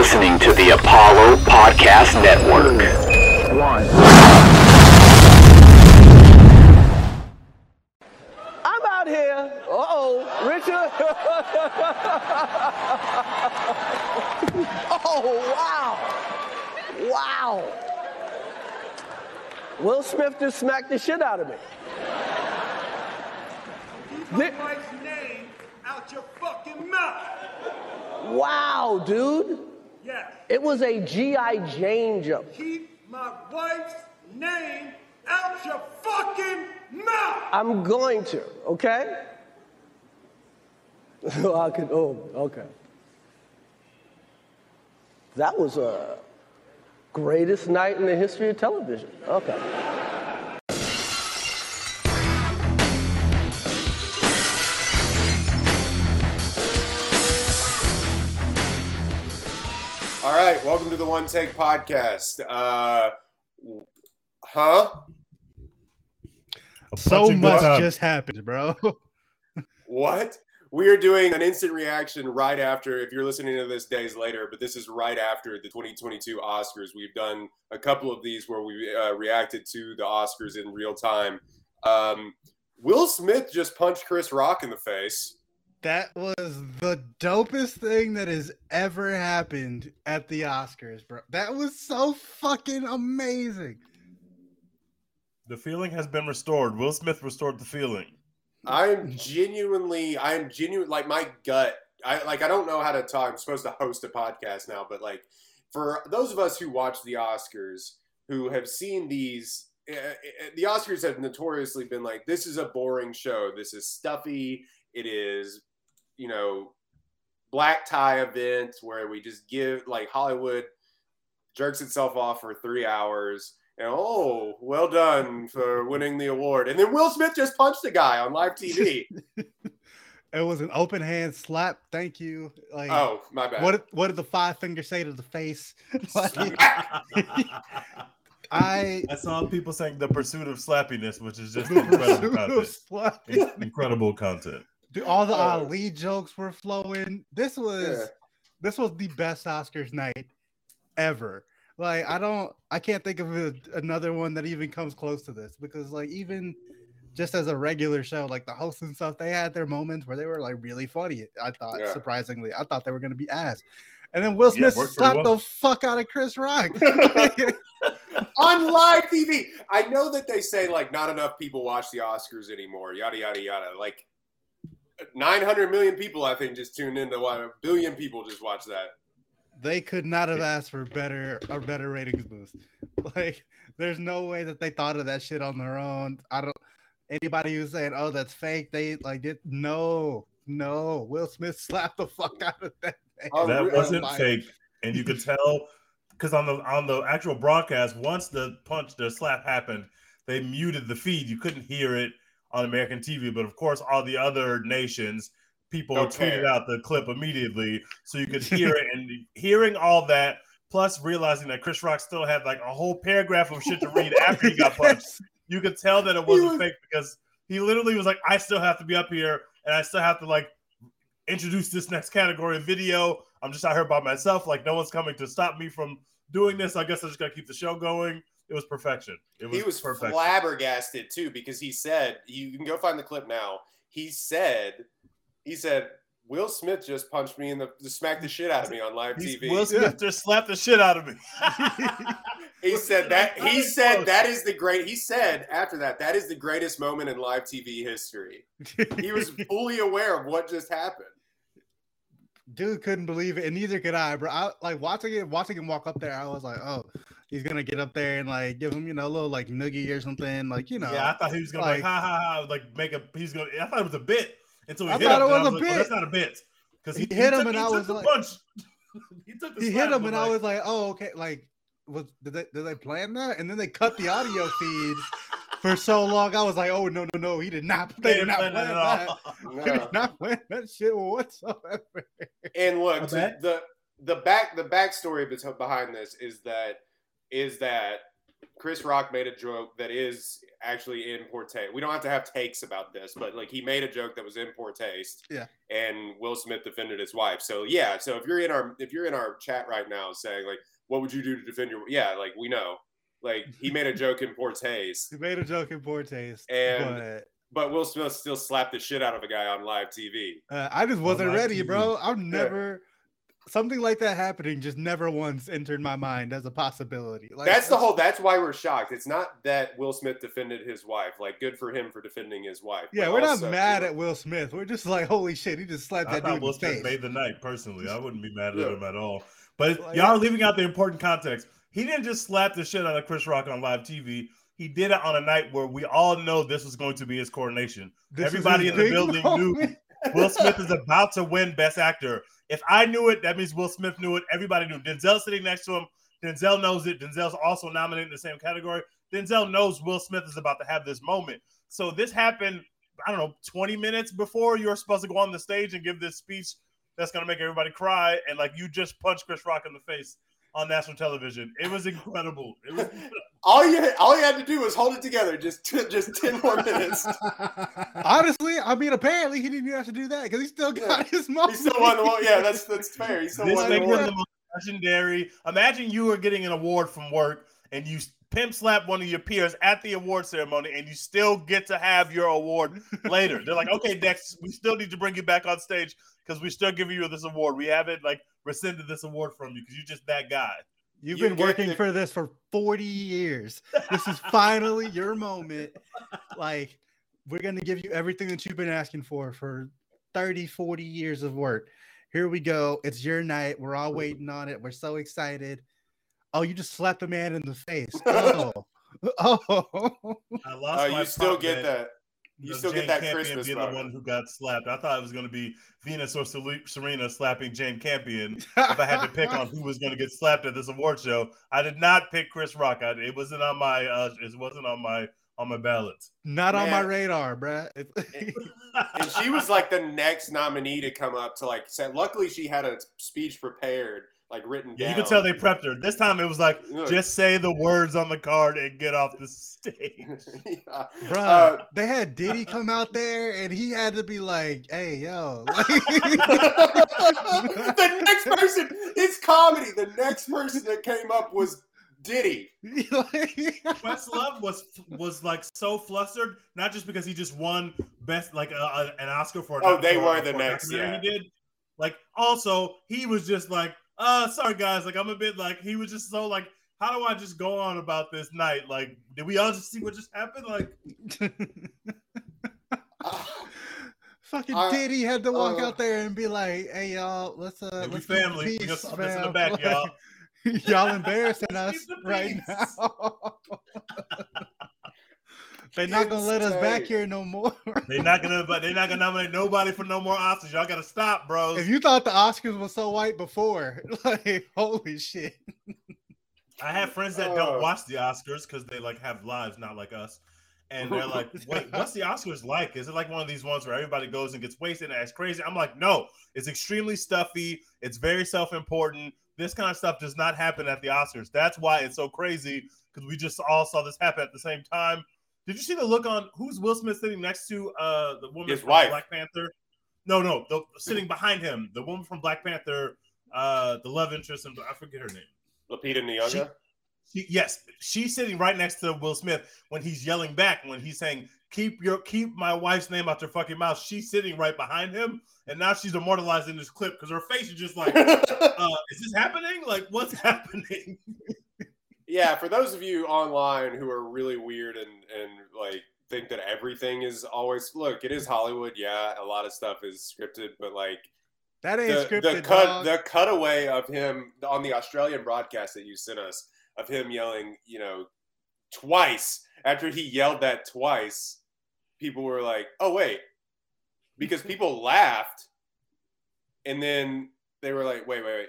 listening to the Apollo Podcast Network. One. I'm out here. Uh oh, Richard. oh, wow. Wow. Will Smith just smacked the shit out of me. Keep my wife's name out your fucking mouth. Wow, dude. Yes. It was a G.I. Jane jump. Keep my wife's name out your fucking mouth. I'm going to, okay? I could, oh, okay. That was a greatest night in the history of television. Okay. All right, welcome to the One Take Podcast. Uh, huh? So much good just happened, bro. What? We are doing an instant reaction right after, if you're listening to this days later, but this is right after the 2022 Oscars. We've done a couple of these where we uh, reacted to the Oscars in real time. Um, Will Smith just punched Chris Rock in the face. That was the dopest thing that has ever happened at the Oscars, bro. That was so fucking amazing. The feeling has been restored. Will Smith restored the feeling. I'm genuinely, I'm genuine. Like my gut, I like. I don't know how to talk. I'm supposed to host a podcast now, but like, for those of us who watch the Oscars, who have seen these, uh, uh, the Oscars have notoriously been like, this is a boring show. This is stuffy. It is, you know, black tie event where we just give like Hollywood jerks itself off for three hours. And oh, well done for winning the award. And then Will Smith just punched a guy on live TV. It was an open hand slap. Thank you. Like, oh, my bad. what did, what did the five finger say to the face? Like, I I saw people saying the pursuit of slappiness, which is just incredible content. incredible content. Dude, all the Oh. Ali jokes were flowing. This was Yeah. this was the best Oscars night ever. Like I don't, I can't think of a, another one that even comes close to this because like even just as a regular show, like the hosts and stuff, they had their moments where they were like really funny. I thought Yeah. surprisingly, I thought they were gonna be ass. And then Will Smith pretty slapped well. the fuck out of Chris Rock. on live TV. I know that they say like not enough people watch the Oscars anymore, yada yada yada. Like 900 million people, I think, just tuned in to what a billion people just watched that. they could not have asked for better or better ratings boost. Like, there's no way that they thought of that shit on their own. I don't. Anybody who's saying, "Oh, that's fake," they like it. No, no. Will Smith slapped the fuck out of that. thing. Oh, that really? wasn't my- fake, and you could tell because on the on the actual broadcast, once the punch, the slap happened, they muted the feed. You couldn't hear it on American TV, but of course, all the other nations, people Don't tweeted out the clip immediately, so you could hear it. And hearing all that, plus realizing that Chris Rock still had like a whole paragraph of shit to read after he got punched, you could tell that it wasn't was- fake because he literally was like, "I still have to be up here, and I still have to like." introduce this next category of video. I'm just out here by myself. Like no one's coming to stop me from doing this. I guess I just gotta keep the show going. It was perfection. It was, he was perfection. flabbergasted too because he said you can go find the clip now. He said he said Will Smith just punched me in the just smacked the shit out of me on live He's- TV. Will Smith just slapped the shit out of me. He said that he said that is the great he said after that that is the greatest moment in live TV history. He was fully aware of what just happened. Dude couldn't believe it, and neither could I, bro. I like watching it, watching him walk up there. I was like, "Oh, he's gonna get up there and like give him, you know, a little like noogie or something, like you know." Yeah, I thought he was gonna like, like- ha ha ha, like make a. He's gonna. I thought it was a bit until he I hit thot him. it and I was a like, oh, bit. that's not a bit because he, He hit him took, and he I took was the like- punch. he took the he slap, hit him, but and I was like, "Oh, okay." Like, was did they did they plan that? And then they cut the audio feed for so long. I was like, "Oh no, no, no!" He did not. They did not plan plan that. all. He No. did not plan that shit whatsoever. And look, I to- bet. the the back the backstory behind this is that is that Chris Rock made a joke that is actually in poor taste. We don't have to have takes about this, but like he made a joke that was in poor taste. Yeah. And Will Smith defended his wife. So yeah. So if you're in our if you're in our chat right now saying like, what would you do to defend your? Yeah, like we know. Like he made a joke in poor taste, He made a joke in poor taste, And- but but Will Smith still slapped the shit out of a guy on live TV. uh, I just wasn't ready, TV. bro. I'm never something like that happening. Just never once entered my mind as a possibility. Like that's the whole. That's why we're shocked. It's not that Will Smith defended his wife. Like, good for him for defending his wife. Yeah, we're not also- mad at Will Smith. We're just like, holy shit, he just slapped I that dude Will in the Smith face. made the night personally. I wouldn't be mad at Yeah. him at all. But Like- y'all are leaving out the important context. He didn't just slap the shit out of Chris Rock on live TV. He did it on a night where we all know this was going to be his coronation. This Everybody in the big building knew moment. Will Smith is about to win Best Actor. If I knew it, that means Will Smith knew it. Everybody knew. Denzel sitting next to him. Denzel knows it. Denzel's also nominated in the same category. Denzel knows Will Smith is about to have this moment. So this happened, I don't know, 20 minutes before you're supposed to go on the stage and give this speech that's going to make everybody cry. And like you just punched Chris Rock in the face on national television. It was incredible. It was All you all you had to do was hold it together. Just just ten more minutes. Honestly, I mean, apparently he didn't even have to do that because he still got his moment. He still won the one. Yeah, that's that's fair. He still this won the award. the most legendary. Imagine you were getting an award from work and you pimp slap one of your peers at the award ceremony and you still get to have your award later. They're like, okay, Dex, we still need to bring you back on stage because we're still giving you this award. We have it like rescinded this award from you because you're just that guy. You've You been working the- for this for 40 years. This is finally your moment. Like, we're going to give you everything that you've been asking for for 30, 40 years of work. Here we go. It's your night. We're all waiting on it. We're so excited. Oh, you just slapped a man in the face. Oh, oh. I lost Uh, my you still get bet that. You still Jane get that Campion Christmas being the one who got slapped. I thought it was going to be Venus or Serena slapping Jane Campion. if I had to pick on who was going to get slapped at this award show, I did not pick Chris Rock. I, it wasn't on my. Uh, it wasn't on my on my ballot. Not on my radar, bruh. and she was like the next nominee to come up to like say. Luckily, she had a speech prepared, like written Yeah, down. you could tell they prepped her. This time it was like, Look. just say the words on the card and get off the stage. Yeah. Bruh, Uh, they had Diddy come out there and he had to be like, hey, yo. the next person, it's comedy. The next person that came up was Diddy. Questlove was was like so flustered, not just because he just won best like uh, an Oscar for. Oh, they were the next, Yeah, He did like also he was just like, uh, sorry guys, like I'm a bit like he was just so like, how do I just go on about this night? Like, did we all just see what just happened? Like, Fucking I- Diddy had to walk uh, out there and be like, "Hey y'all, let's uh, we let's keep the family. We peace, got something in the back, Like, y'all. y'all embarrassing us right now. They're not gonna let us back here no more. they're not gonna, but they're not gonna nominate nobody for no more Oscars. Y'all gotta stop, bros. if you thought the Oscars was so white before, like holy shit. I have friends that don't uh. watch the Oscars because they like have lives, not like us. And they're like, "Wait, what's the Oscars like? Is it like one of these ones where everybody goes and gets wasted and acts crazy?" I'm like, "No, it's extremely stuffy. It's very self-important. This kind of stuff does not happen at the Oscars. That's why it's so crazy because we just all saw this happen at the same time." Did you see the look on who's Will Smith sitting next to? Uh, the woman His from wife. Black Panther. No, no, the sitting behind him, the woman from Black Panther, uh, the love interest, and I forget her name. Lupita Nyong'o. She, yes, she's sitting right next to Will Smith when he's yelling back when he's saying, "Keep your keep my wife's name out your fucking mouth." She's sitting right behind him, and now she's immortalized in this clip because her face is just like, uh, "Is this happening? Like, what's happening?" Yeah, for those of you online who are really weird and and like think that everything is always look, it is Hollywood. Yeah, a lot of stuff is scripted, but like That ain't the, scripted. the cut the cutaway of him on the Australian broadcast that you sent us of him yelling, you know, twice after he yelled that twice, people were like, "Oh wait," because people laughed, and then they were like, "Wait, wait, wait."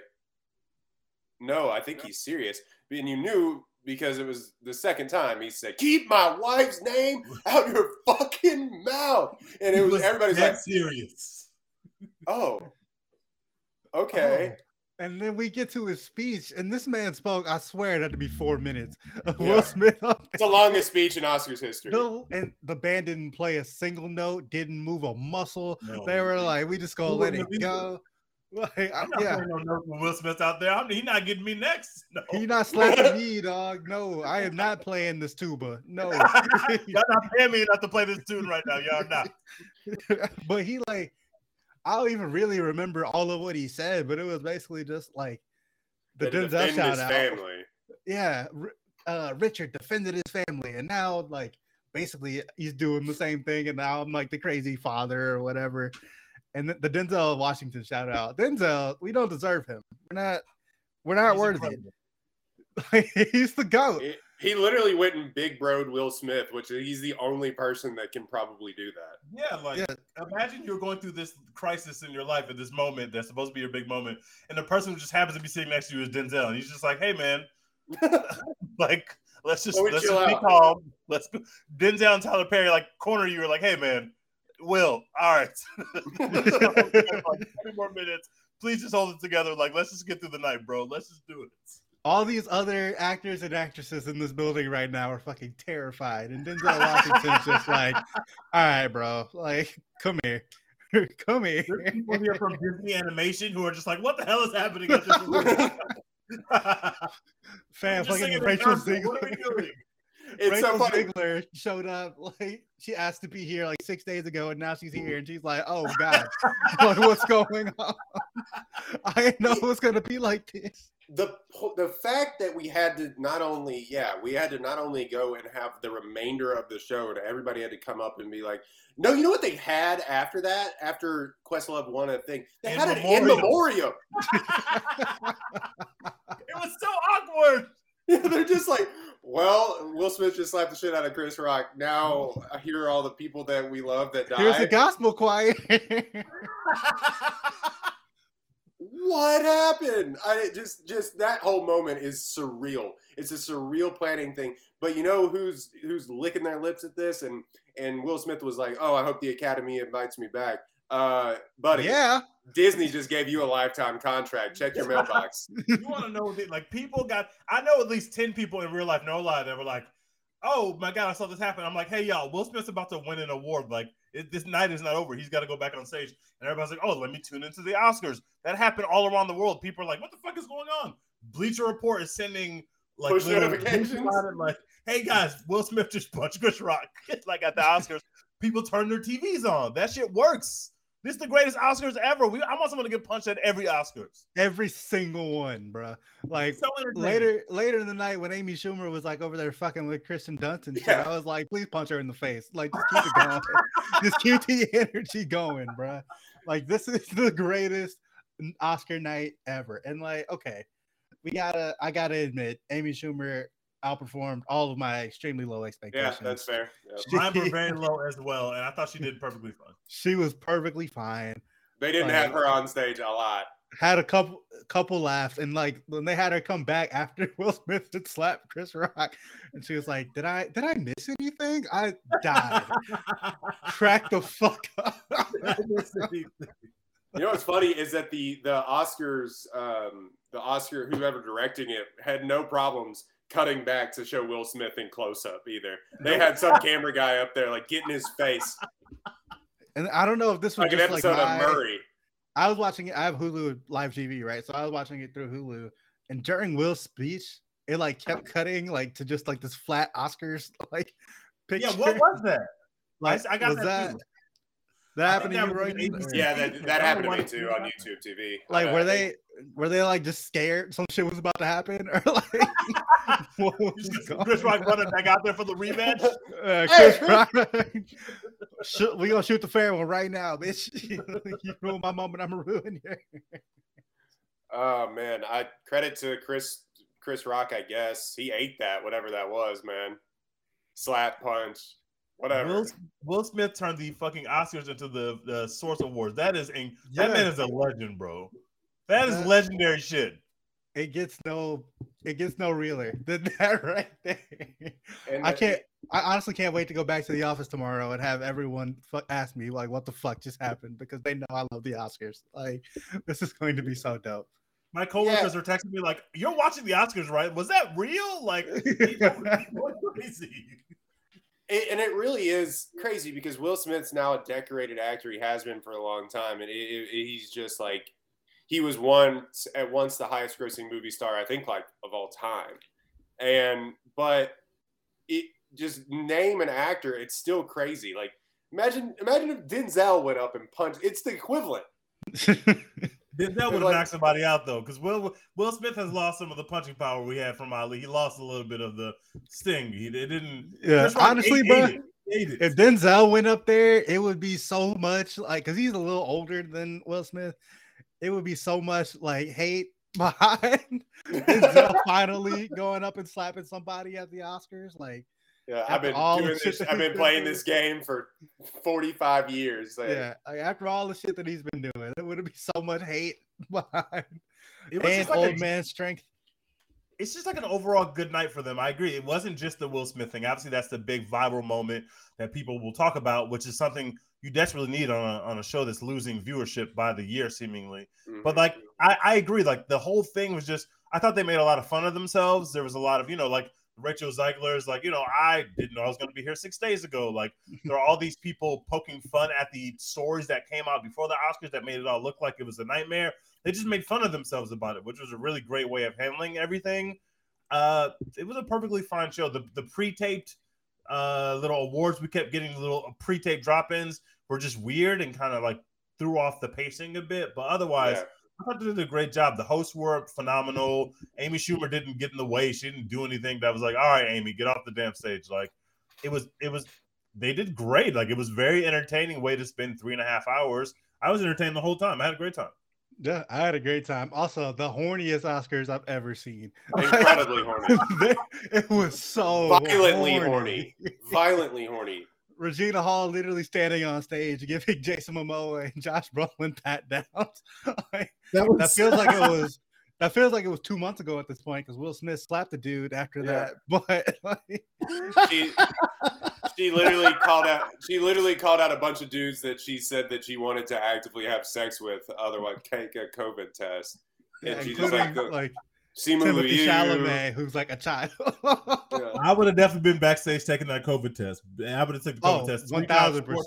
No, I think he's serious. And you knew because it was the second time he said, "Keep my wife's name out your fucking mouth," and it was, everybody's that like, serious. "Oh, okay." Oh. And then we get to his speech, and this man spoke. I swear it had to be four minutes Yeah. Will Smith. Up It's the longest speech in Oscars history. No, and the band didn't play a single note, didn't move a muscle. No. They were like, "We just gonna Who let wouldn't it go." Like, I'm not yeah, playing no notes with Will Smith out there. I'm, he not getting me next. No. he not slapping me, dog. No, I am not playing this tuba. No, Y'all not paying me enough to play this tune right now. Y'all not. but he like, I don't even really remember all of what he said, but it was basically just like the Denzel defend shout his out. family. yeah, uh, Richard defended his family, and now like basically he's doing the same thing, and now I'm like the crazy father or whatever. And the, the Denzel Washington shout out, Denzel, we don't deserve him. We're not, we're not He's worthy. incredible. he's the goat. He, he literally went and big broed Will Smith, which he's the only person that can probably do that. Yeah, like Yeah. imagine you're going through this crisis in your life at this moment that's supposed to be your big moment, and the person who just happens to be sitting next to you is Denzel, and he's just like, "Hey, man, like let's just Let me let's chill just be out." calm. Let's go." Denzel and Tyler Perry like corner you, are like, "Hey, man, Will, all right, like, twenty more minutes. Please just hold it together. Like, let's just get through the night, bro. Let's just do it." All these other actors and actresses in this building right now are fucking terrified, and Denzel Washington's just like, "All right, bro, like, come here, come here." There's people here from Disney Animation who are just like, "What the hell is happening?" At this movie?" Fam, Just fucking Rachel gospel. What are we doing? It's so Rachel funny. Zegler showed up like she asked to be here like six days ago, and now she's here, and she's like, "Oh God, like, what's going on?" I didn't know it was gonna be like this. the the fact that we had to not only yeah we had to not only go and have the remainder of the show to everybody had to come up and be like no you know what they had after that after Questlove won a thing they In had an in memoriam. memoriam It was so awkward. Yeah, they're just like well Will Smith just slapped the shit out of Chris Rock. Now here are all the people that we love that died. Here's the gospel choir. what happened? I just just that whole moment is surreal. It's a surreal planning thing. But you know who's who's licking their lips at this? And and Will Smith was like oh I hope the Academy invites me back uh buddy yeah, Disney just gave you a lifetime contract check your mailbox you want to know that like people got I know at least 10 people in real life, no lie, that were like, oh my god, I saw this happen. I'm like, hey y'all, Will Smith's about to win an award. Like it, this night is not over. He's got to go back on stage. And everybody's like, oh, let me tune into the Oscars. That happened all around the world. People are like, what the fuck is going on? Bleacher Report is sending like Push notifications? tweets about it, like, hey guys, Will Smith just punched Chris Rock. like at the Oscars, people turn their TVs on. That shit works. This is the greatest Oscars ever. We, I want someone to get punched at every Oscars. every single one, bro. Like So later, later in the night when Amy Schumer was like over there fucking with Kirsten Dunst and shit, Yeah. I was like, please punch her in the face. Like, just keep it going. just keep the energy going, bro. Like, this is the greatest Oscar night ever. And like, okay, we gotta, I gotta admit, Amy Schumer outperformed all of my extremely low expectations. yeah that's fair Yep. She- Mine were very low as well, and I thought she did perfectly fine. She was perfectly fine. they didn't have her on stage a lot had a couple couple laughs and like when they had her come back after Will Smith had slapped Chris Rock and she was like, Did I did I miss anything? I died. Crack the fuck up. You know what's funny is that the the Oscars, um, the Oscar whoever directing it had no problems cutting back to show Will Smith in close up either. They had some camera guy up there like getting his face and I don't know if this was like an just like episode my, of Murray. I was watching it. I have Hulu live TV, right? So I was watching it through Hulu. And during Will's speech, it like kept cutting like to just like this flat Oscars like picture. yeah, what was that? like, I got was that that, too. That happened to think you, that was Roy? an ABC Or- Yeah, that, that happened to me too on YouTube TV. Like, Uh, were they were they like just scared some shit was about to happen, or like what You was just Chris Rock running back out there for the rematch. Uh, Chris Rock, shoot- we gonna shoot the fair one right now, bitch. you ruin my moment, I'm gonna ruin yours. Oh man, I credit to Chris Chris Rock. I guess he ate that whatever that was, man. Slap punch, whatever. Will, Will Smith turned the fucking Oscars into the, the Source Awards. That is in, that man is a legend, bro. That is legendary shit. It gets no, it gets no realer than that right there. And I can't. I honestly can't wait to go back to the office tomorrow and have everyone fu- ask me like, "What the fuck just happened?" Because they know I love the Oscars. Like, this is going to be so dope. My coworkers are texting me like, "You're watching the Oscars, right? Was that real? Like, crazy." It, and it really is crazy because Will Smith's now a decorated actor. He has been for a long time, and it, it, he's just like he was once at once the highest grossing movie star I think like of all time. And but it just name an actor, it's still crazy. Like imagine imagine if Denzel went up and punched. It's the equivalent. Denzel would have knocked somebody out though, because Will Will Smith has lost some of the punching power we had from Ali. He lost a little bit of the sting. He it didn't. Yeah, honestly, ate- bro, ate it. Ate it. if Denzel went up there, it would be so much like because he's a little older than Will Smith. It would be so much like hate behind Denzel finally going up and slapping somebody at the Oscars. Like, Yeah, After I've been all doing this. I've been been playing this game for 45 years. Like, yeah, like after all the shit that he's been doing, it would be so much hate behind It was and just like old a- man strength. it's just like an overall good night for them. I agree. It wasn't just the Will Smith thing. Obviously, that's the big viral moment that people will talk about, which is something you desperately need on a, on a show that's losing viewership by the year, seemingly. But mhm. like, I, I agree. Like the whole thing was just. I thought they made a lot of fun of themselves. There was a lot of you know like Rachel is like you know I didn't know I was going to be here six days ago. Like there are all these people poking fun at the stories that came out before the Oscars that made it all look like it was a nightmare. They just made fun of themselves about it, which was a really great way of handling everything. Uh, it was a perfectly fine show. The the pre-taped uh, little awards we kept getting, little pre-taped drop-ins were just weird and kind of like threw off the pacing a bit. But otherwise, Yeah. I thought they did a great job. The hosts were phenomenal. Amy Schumer didn't get in the way. She didn't do anything that was like, all right, Amy, get off the damn stage. Like it was, it was, they did great. Like it was very entertaining way to spend three and a half hours. I was entertained the whole time. I had a great time. Yeah, I had a great time. Also, the horniest Oscars I've ever seen. incredibly horny, it was so violently horny, violently horny. Regina Hall literally standing on stage giving Jason Momoa and Josh Brolin pat downs. Like, That that feels like it was that feels like it was two months ago at this point because Will Smith slapped the dude after Yeah. that. But like, She, she literally called out. She literally called out a bunch of dudes that she said that she wanted to actively have sex with, otherwise take a COVID test. And yeah, she just including like, like, Simu Timothy Liu. Chalamet, who's like a child. Yeah. I would have definitely been backstage taking that COVID test. I would have taken the COVID Oh, test. 1000%. That That was, was-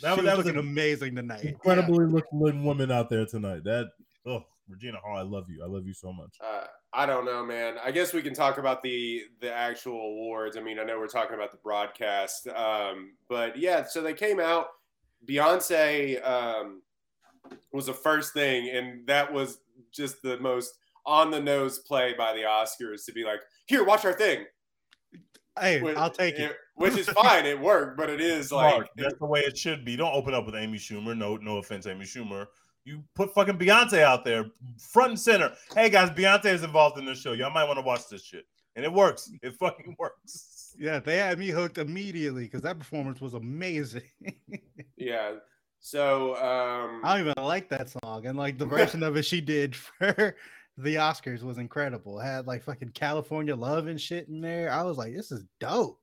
that was looking an amazing tonight. Yeah. Incredibly looking women out there tonight. That oh, Regina Hall, I love you. I love you so much. Uh, I don't know, man. I guess we can talk about the the actual awards. I mean, I know we're talking about the broadcast, um, but yeah. So they came out. Beyonce um, was the first thing, and that was just the most on the nose play by the Oscars to be like, "Here, watch our thing." Hey, Which- I'll take it. Which is fine. It worked, but it is like Smart. That's the way it should be. Don't open up with Amy Schumer. No, no offense, Amy Schumer. You put fucking Beyonce out there, front and center. Hey guys, Beyonce is involved in this show. Y'all might want to watch this shit, and it works. It fucking works. Yeah, they had me hooked immediately because that performance was amazing. yeah. So um, I don't even like that song, and like the version of it she did for the Oscars was incredible. It had like fucking California Love and shit in there. I was like, this is dope.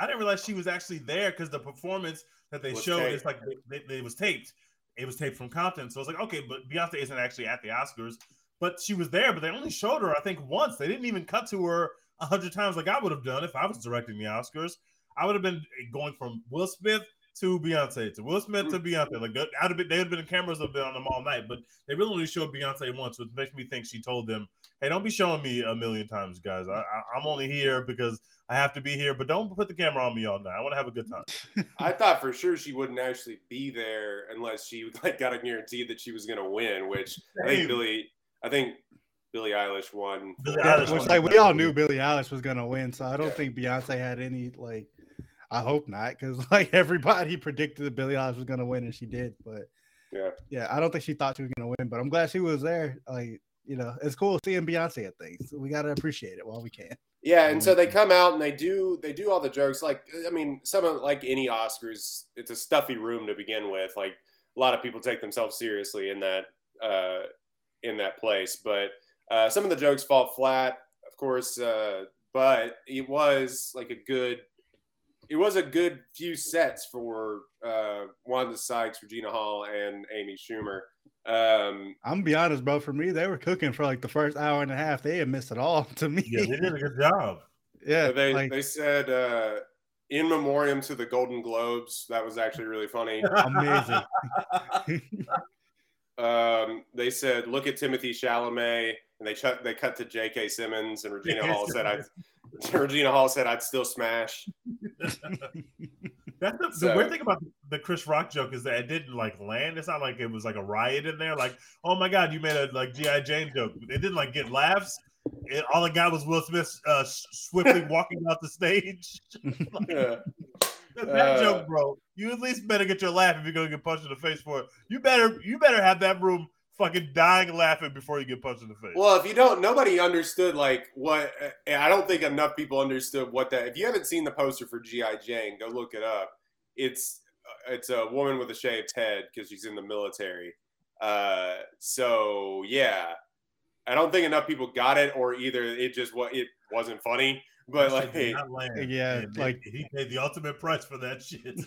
I didn't realize she was actually there because the performance that they Was showed taped. is like they, they- it was taped. It was taped from Compton, so I was like, okay, but Beyonce isn't actually at the Oscars, but she was there. But they only showed her, I think, once. They didn't even cut to her a hundred times like I would have done if I was directing the Oscars. I would have been going from Will Smith to Beyonce to Will Smith to mm. Beyonce. Like that- I'd have been, they would have been cameras have been on them all night, but they really only showed Beyonce once, which makes me think she told them, "Hey, don't be showing me a million times, guys. I, I, I'm only here because I have to be here, but don't put the camera on me all night. I want to have a good time." I thought for sure she wouldn't actually be there unless she like got a guarantee that she was going to win, which I think Same. Billy, I think Billie Eilish won. Billie for- Eilish Which won. like we all knew Billie Eilish was gonna win, so I don't Yeah. think Beyonce had any like. I hope not, because like everybody predicted that Billie Eilish was gonna win, and she did. But Yeah. yeah, I don't think she thought she was gonna win. But I'm glad she was there. Like you know, it's cool seeing Beyonce at things. We gotta appreciate it while we can. Yeah, and so they come out and they do they do all the jokes. Like I mean, some of like any Oscars, it's a stuffy room to begin with. Like a lot of people take themselves seriously in that uh, in that place, but uh, some of the jokes fall flat, of course. Uh, but it was like a good it was a good few sets for uh, Wanda Sykes, Regina Hall, and Amy Schumer. Um, I'm gonna be honest, bro. For me, they were cooking for like the first hour and a half. They had missed it all to me. Yeah, they did a good job. Yeah, they like, they said uh, in memoriam to the Golden Globes. That was actually really funny. amazing. Um, they said, "Look at Timothée Chalamet," and they cut they cut to J.K. Simmons, and Regina Hall said, "I." Regina Hall said, "I'd still smash." That's the, the weird thing about the Chris Rock joke is that it didn't like land. It's not like it was like a riot in there. Like, oh my god, you made a like GI Jane joke. It didn't like get laughs. It, all it got was Will Smith uh, swiftly walking out the stage. Yeah. That Uh, joke, bro. You at least better get your laugh if you're gonna get punched in the face for it. You better you better have that room fucking dying laughing before you get punched in the face. Well, if you don't, nobody understood like what. I don't think enough people understood what that. If you haven't seen the poster for GI Jane, go look it up. It's it's a woman with a shaved head because she's in the military. Uh, so yeah, I don't think enough people got it, or either it just what it wasn't funny. But like, shit did not land. Yeah, And they- like- he paid the ultimate price for that shit.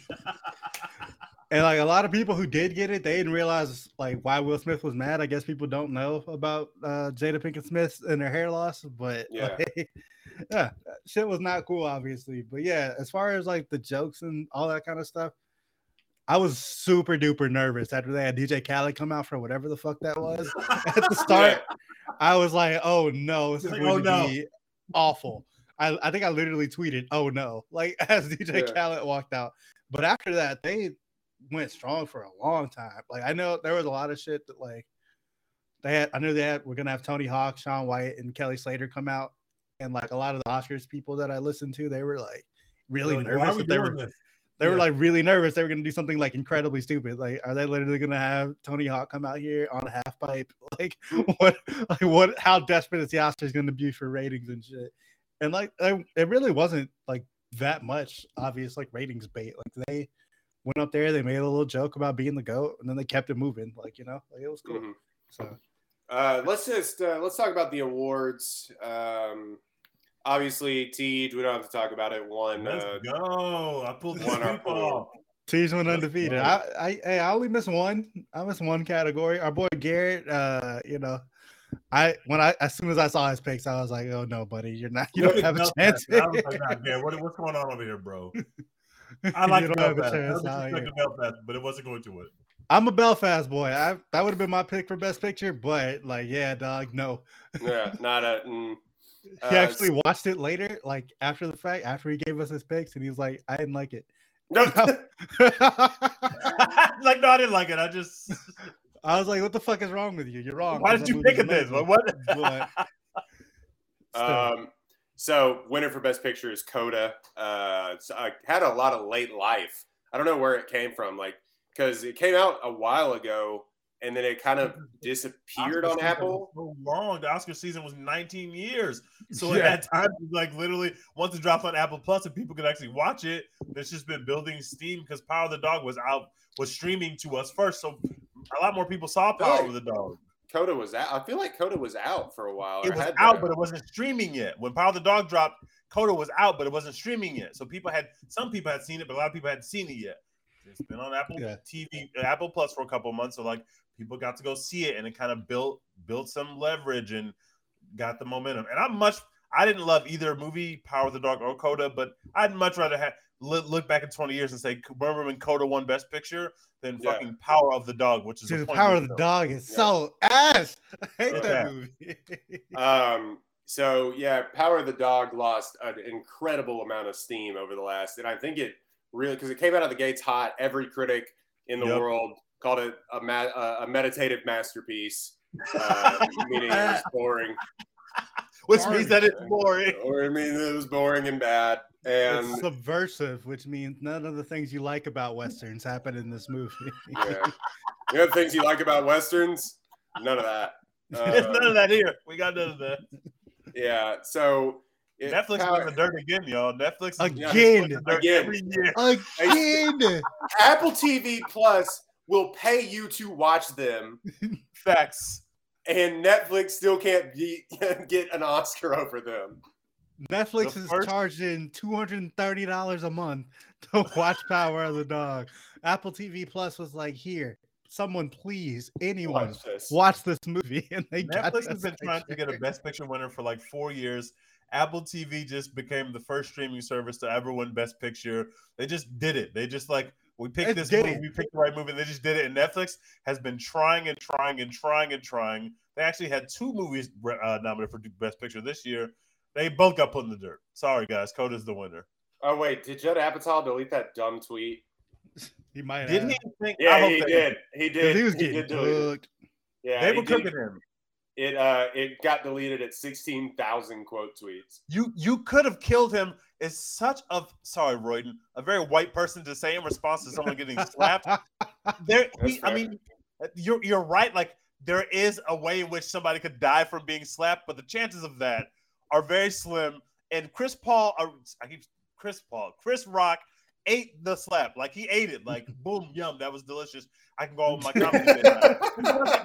And like a lot of people who did get it, they didn't realize like why Will Smith was mad. I guess people don't know about uh, Jada Pinkett Smith and her hair loss, but Yeah. like, yeah, shit was not cool, obviously. But yeah, as far as like the jokes and all that kind of stuff, I was super duper nervous after they had DJ Khaled come out for whatever the fuck that was at the start. I was like, oh no, this is Like, going oh, to no. be awful. I, I think I literally tweeted, oh no, like as DJ Yeah. Khaled walked out. But after that, they went strong for a long time. Like I know there was a lot of shit that like they had I knew they had we're gonna have Tony Hawk, Shaun White, and Kelly Slater come out. And like a lot of the Oscars people that I listened to, they were like really Like, nervous that they were this? they were like really nervous they were gonna do something like incredibly stupid. Like, are they literally gonna have Tony Hawk come out here on a half pipe? Like what like what how desperate is the Oscars gonna be for ratings and shit? And like I- it really wasn't like that much obvious like ratings bait. Like they went up there, they made a little joke about being the goat, and then they kept it moving. Like, you know, like it was cool. Mhm. So Uh, let's just uh, let's talk about the awards. Um, obviously, Tej, we don't have to talk about it. One, Let's uh, go. I pulled the one sweep up. off. Teams went Let's undefeated. I, I, hey, I only missed one. I missed one category. Our boy Garrett, uh, you know, I when I as soon as I saw his picks, I was like, oh no, buddy, you're not. You don't have a chance. I was like, nah, man, what, what's going on over here, bro? I like you don't have a Belfast. I chance out respect. Belfast, but it wasn't going to it. I'm a Belfast boy. I that would have been my pick for best picture, but like, yeah, dog, no. yeah, not a. Mm, He uh, actually watched it later, like after the fact, after he gave us his picks, and he was like, I didn't like it. no, like, no, I didn't like it. I just. I was like, "What the fuck is wrong with you? You're wrong." Why did you pick this? amazing." What? But still, Um, so winner for best picture is Coda. Uh, so I had a lot of late life. I don't know where it came from, like because it came out a while ago and then it kind of disappeared Oscar on Apple. So long. The Oscar season was 19 years. So at Yeah. that time, it was like literally, once it dropped on Apple Plus and people could actually watch it, it's just been building steam because Power of the Dog was out, was streaming to us first. So a lot more people saw Power Really? of the Dog. Coda was out. I feel like Coda was out for a while. or It was had out, been. but it wasn't streaming yet. When Power of the Dog dropped, Coda was out, but it wasn't streaming yet. So people had some people had seen it, but a lot of people hadn't seen it yet. It's been on Apple Yeah. TV, uh, Apple Plus for a couple of months. So like people got to go see it, and it kind of built built some leverage and got the momentum. And I'm much. I didn't love either movie, Power of the Dog or Coda, but I'd much rather have look, look back in 20 years and say, remember when Coda won Best Picture Then Yeah. fucking Power of the Dog, which is Dude, a the power of the film. dog is Yeah. so ass. I hate Yeah. that movie. Um, so yeah, Power of the Dog lost an incredible amount of steam over the last, and I think it really because it came out of the gates hot. Every critic in the Yep. world called it a ma- a a meditative masterpiece, uh, meaning it was boring, which means that it's boring. or I mean it was boring and bad. And it's subversive, which means none of the things you like about westerns happen in this movie. yeah, you know the things you like about westerns? None of that. There's Uh, none of that here. We got none of that. yeah, so it- Netflix is Power- in the dirt again, y'all. Netflix Again. in the Again. every year. Again, Apple TV Plus will pay you to watch them. Facts. And Netflix still can't be, get an Oscar over them. Netflix The is first- charging two hundred and thirty dollars a month to watch Power of the Dog. Apple TV Plus was like, here, someone please, anyone Watch this. watch this movie, and they got Netflix has been trying to get a Best Picture winner for like four years. Apple TV just became the first streaming service to ever win Best Picture. They just did it. They just like we picked They this movie, it. we picked the right movie. They just did it. And Netflix has been trying and trying and trying and trying. They actually had two movies uh, nominated for Best Picture this year. They both got put in the dirt. Sorry, guys. Coda's the winner. Oh wait, did Judd Apatow delete that dumb tweet? He might have. Did have. he think? I Yeah, hope he that- did. He did. He was He getting did delete Yeah, They he were did. cooking him. It uh, it got deleted at sixteen thousand quote tweets. You you could have killed him. Is such a sorry, Royden, a very white person to say in response to someone getting slapped. There, he, I mean, you're you're right. Like there is a way in which somebody could die from being slapped, but the chances of that are very slim. And Chris Paul, uh, I keep Chris Paul, Chris Rock ate the slap. Like he ate it. Like boom, yum, that was delicious. I can go on my comedy. bit now. He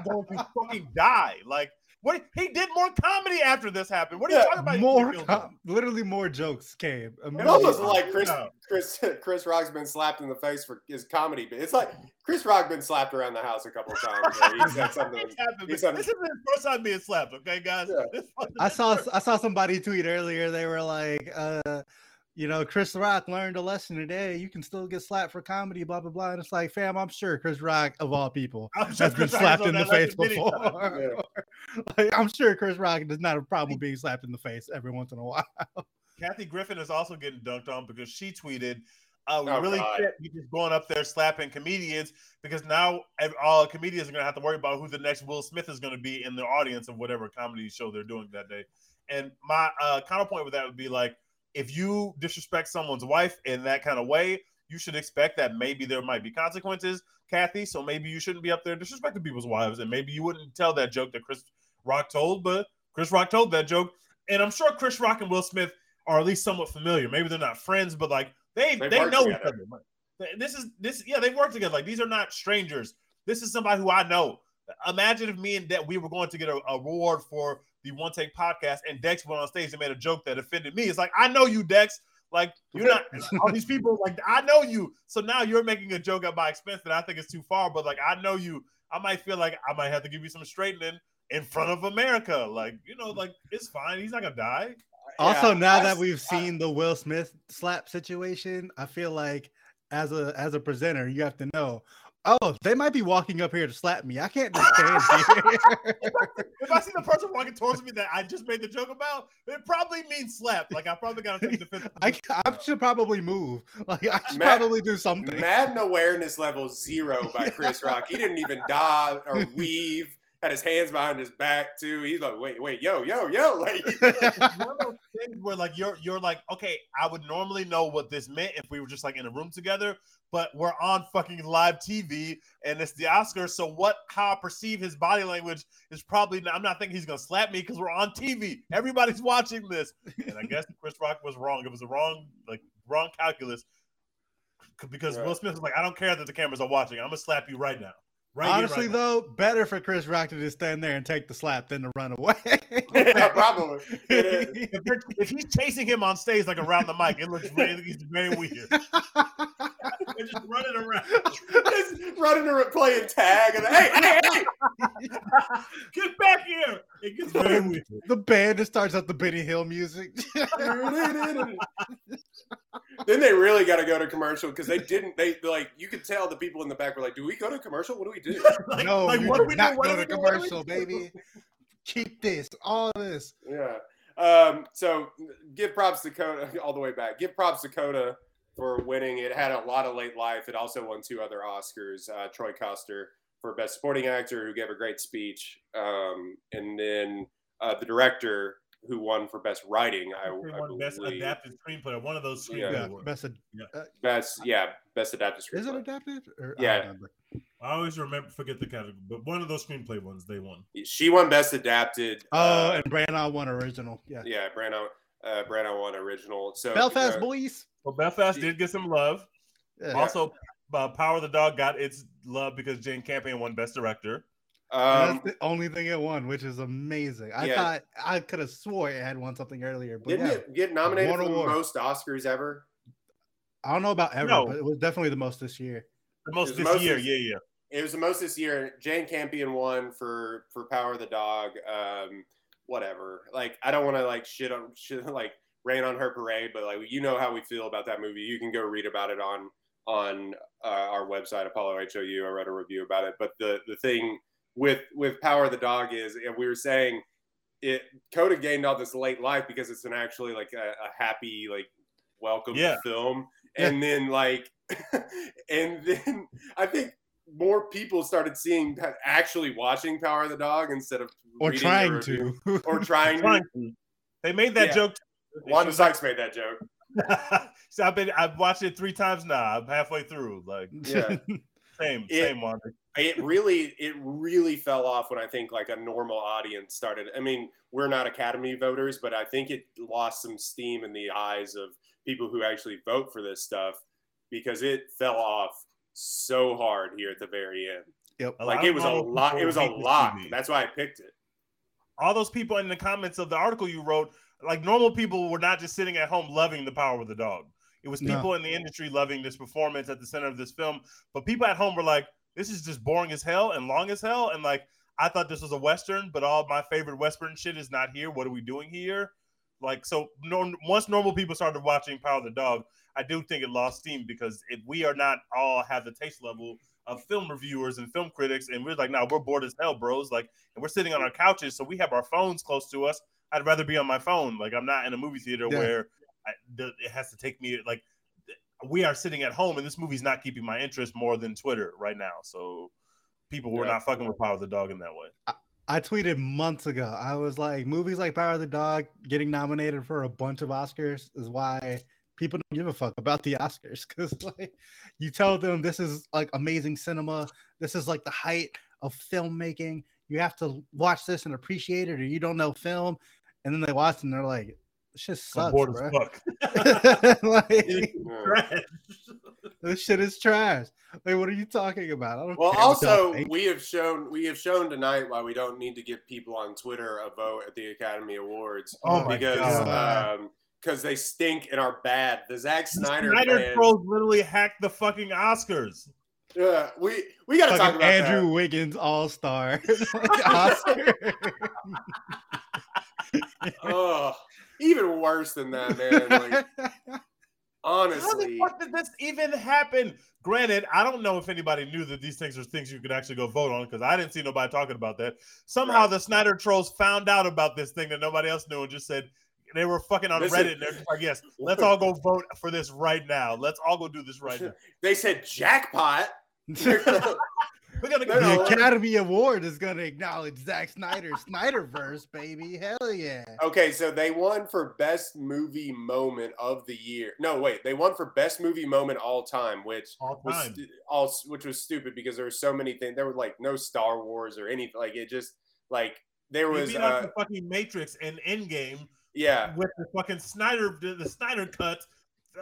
going to fucking die. Like what? He did more comedy after this happened. What are you Yeah, talking about? More, killed com- literally more jokes came. It almost like Chris Chris Chris Rock's been slapped in the face for his comedy. But it's like Chris Rock's been slapped around the house a couple of times. Where he said something. It's happened. He's This isn't his first time being slapped, okay, guys? Yeah. I saw I saw somebody tweet earlier. They were like, uh, you know, Chris Rock learned a lesson today. You can still get slapped for comedy, blah blah blah. And it's like, fam, I'm sure Chris Rock, of all people, sure has been Chris slapped in the face lesson many times. before. like, I'm sure Chris Rock does not have a problem being slapped in the face every once in a while. Kathy Griffin is also getting dunked on because she tweeted, uh, Oh, really God. shit, you just going up there slapping comedians because now all comedians are going to have to worry about who the next Will Smith is going to be in the audience of whatever comedy show they're doing that day. And my uh, counterpoint with that would be like, if you disrespect someone's wife in that kind of way, you should expect that maybe there might be consequences, Kathy. So maybe you shouldn't be up there disrespecting people's wives, and maybe you wouldn't tell that joke that Chris Rock told, but Chris Rock told that joke, and I'm sure Chris Rock and Will Smith are at least somewhat familiar. Maybe they're not friends, but like they They they, know each other. Like, This is this yeah they work together. Like these are not strangers. This is somebody who I know. Imagine if me and Dex we were going to get a award for the One Take podcast, and Dex went on stage and made a joke that offended me. It's like I know you, Dex. Like you're not all these people. Like I know you. So now you're making a joke at my expense that I think is too far. But like I know you. I might feel like I might have to give you some straightening in front of America. Like you know, like it's fine. He's not gonna die. Also, Yeah, now I that we've I- seen the Will Smith slap situation, I feel like as a as a presenter, you have to know. Oh, they might be walking up here to slap me. I can't just stand here. If I see the person walking towards me that I just made the joke about, it probably means slap. Like I probably gotta take defensive. I, I should probably move. Like I should Matt- probably do something. Madden awareness level zero by Chris Rock. He didn't even dive or weave. Had his hands behind his back too. He's like, wait, wait, yo, yo, yo. Like, one of those things where like you're you're like, okay, I would normally know what this meant if we were just like in a room together, but we're on fucking live TV and it's the Oscars. So what how I perceive his body language is probably not, I'm not thinking he's gonna slap me because we're on TV. Everybody's watching this. And I guess Chris Rock was wrong. It was a wrong, like wrong calculus. Because Yeah. Will Smith was like, I don't care that the cameras are watching. I'm gonna slap you right now. Right here, Honestly, right now." though, better for Chris Rock to just stand there and take the slap than to run away. yeah, probably. It is. if, if he's chasing him on stage like around the mic, it looks very, he's very weird. They're just running around. Just running around playing tag and hey, hey, hey. Get back here! It gets very weird. the band just starts up the Benny Hill music. then they really got to go to commercial because they didn't. They like you could tell the people in the back were like, "Do we go to commercial? What do we do?" Like, no, like, you what do do we do? not What go do to do? What do we commercial, baby. Keep this, all this. Yeah. Um, so give props to Coda all the way back. Give props to Coda for winning. It had a lot of late life. It also won two other Oscars. Uh, Troy Kotsur for Best Supporting Actor, who gave a great speech, um, and then uh, the director who won for Best Writing. I, He I won best adapted screenplay. One of those Yeah. screenplay Yeah, awards. best ad- Best, yeah, Best Adapted Screenplay. is it adapted? Or, I Yeah. don't. I always remember forget the category, but one of those screenplay ones they won. She won Best Adapted. Oh, uh, and Branagh won original. Yeah. yeah, Branagh, uh, Branagh won original. So Belfast uh, boys. Well, Belfast did get some love. Yeah. Also, uh, Power of the Dog got its love because Jane Campion won Best Director. Um, that's the only thing it won, which is amazing. I Yeah. thought I could have swore it had won something earlier, but didn't yeah, it get nominated Won for the award. most Oscars ever? I don't know about ever, No. but it was definitely the most this year. The most It's this most year, this- yeah, yeah. It was the most this year. Jane Campion won for for Power of the Dog. Um, whatever. Like I don't want to like shit on shit like rain on her parade, but like you know how we feel about that movie. You can go read about it on on uh, our website Apollo HOU. I wrote a review about it. But the the thing with with Power of the Dog is, and we were saying it Coda gained all this late life because it's an actually like a, a happy like welcome Yeah. film, and then like and then I think more people started seeing actually watching Power of the Dog instead of or trying to. or trying to. Trying to. They made that Yeah. joke. Wanda Sykes made that joke. so I've been I've watched it three times now. I'm halfway through. Like Yeah. same, It- same Wanda. it really it really fell off when I think like a normal audience started. I mean, we're not Academy voters, but I think it lost some steam in the eyes of people who actually vote for this stuff because it fell off so hard here at the very end. Yep. Like it was a lot. It was a lot. That's why I picked it. all those people in the comments of the article you wrote, like normal people were not just sitting at home loving the power of the dog. It was No. people in the industry loving this performance at the center of this film. But people at home were like, this is just boring as hell and long as hell. And like, I thought this was a Western, but all my favorite Western shit is not here. What are we doing here? Like, so no, once normal people started watching Power of the Dog, I do think it lost steam because if we are not all have the taste level of film reviewers and film critics, and we're like, nah, we're bored as hell, bros. Like, and we're sitting on our couches, so we have our phones close to us. I'd rather be on my phone. Like, I'm not in a movie theater Yeah. where I, the, it has to take me. Like, we are sitting at home, and this movie's not keeping my interest more than Twitter right now. So, people were Yeah. not fucking with Power of the Dog in that way. I tweeted months ago. I was like, movies like Power of the Dog getting nominated for a bunch of Oscars is why people don't give a fuck about the Oscars. Because like, you tell them this is like amazing cinema. This is like the height of filmmaking. You have to watch this and appreciate it, or you don't know film. And then they watch and they're like, "This shit I'm sucks, bro. as like, this shit is trash. Like, what are you talking about? I don't Well, care what y'all also we have shown we have shown tonight why we don't need to give people on Twitter a vote at the Academy Awards Oh my because God. um because they stink and are bad. The Zack Snyder, Snyder fans- Trolls literally hacked the fucking Oscars. Yeah, we we got to talk about Andrew Wiggins All Star Oscar. Oh, even worse than that, man. Like honestly, How the fuck did this even happen? Granted, I don't know if anybody knew that these things are things you could actually go vote on because I didn't see nobody talking about that. Somehow Right. the Snyder trolls found out about this thing that nobody else knew and just said they were fucking on Listen. Reddit and they're just like, yes, let's all go vote for this right now. Let's all go do this right now. they said jackpot. We're gonna the no. Academy Award is gonna acknowledge Zack Snyder's Snyderverse, baby. Hell yeah. Okay, so they won for best movie moment of the year. No, wait, they won for best movie moment all time, which all was time. stu- all which was stupid because there were so many things. There were like no Star Wars or anything. Like it just like there was uh, the fucking Matrix and Endgame yeah. with the fucking Snyder the, the Snyder cut.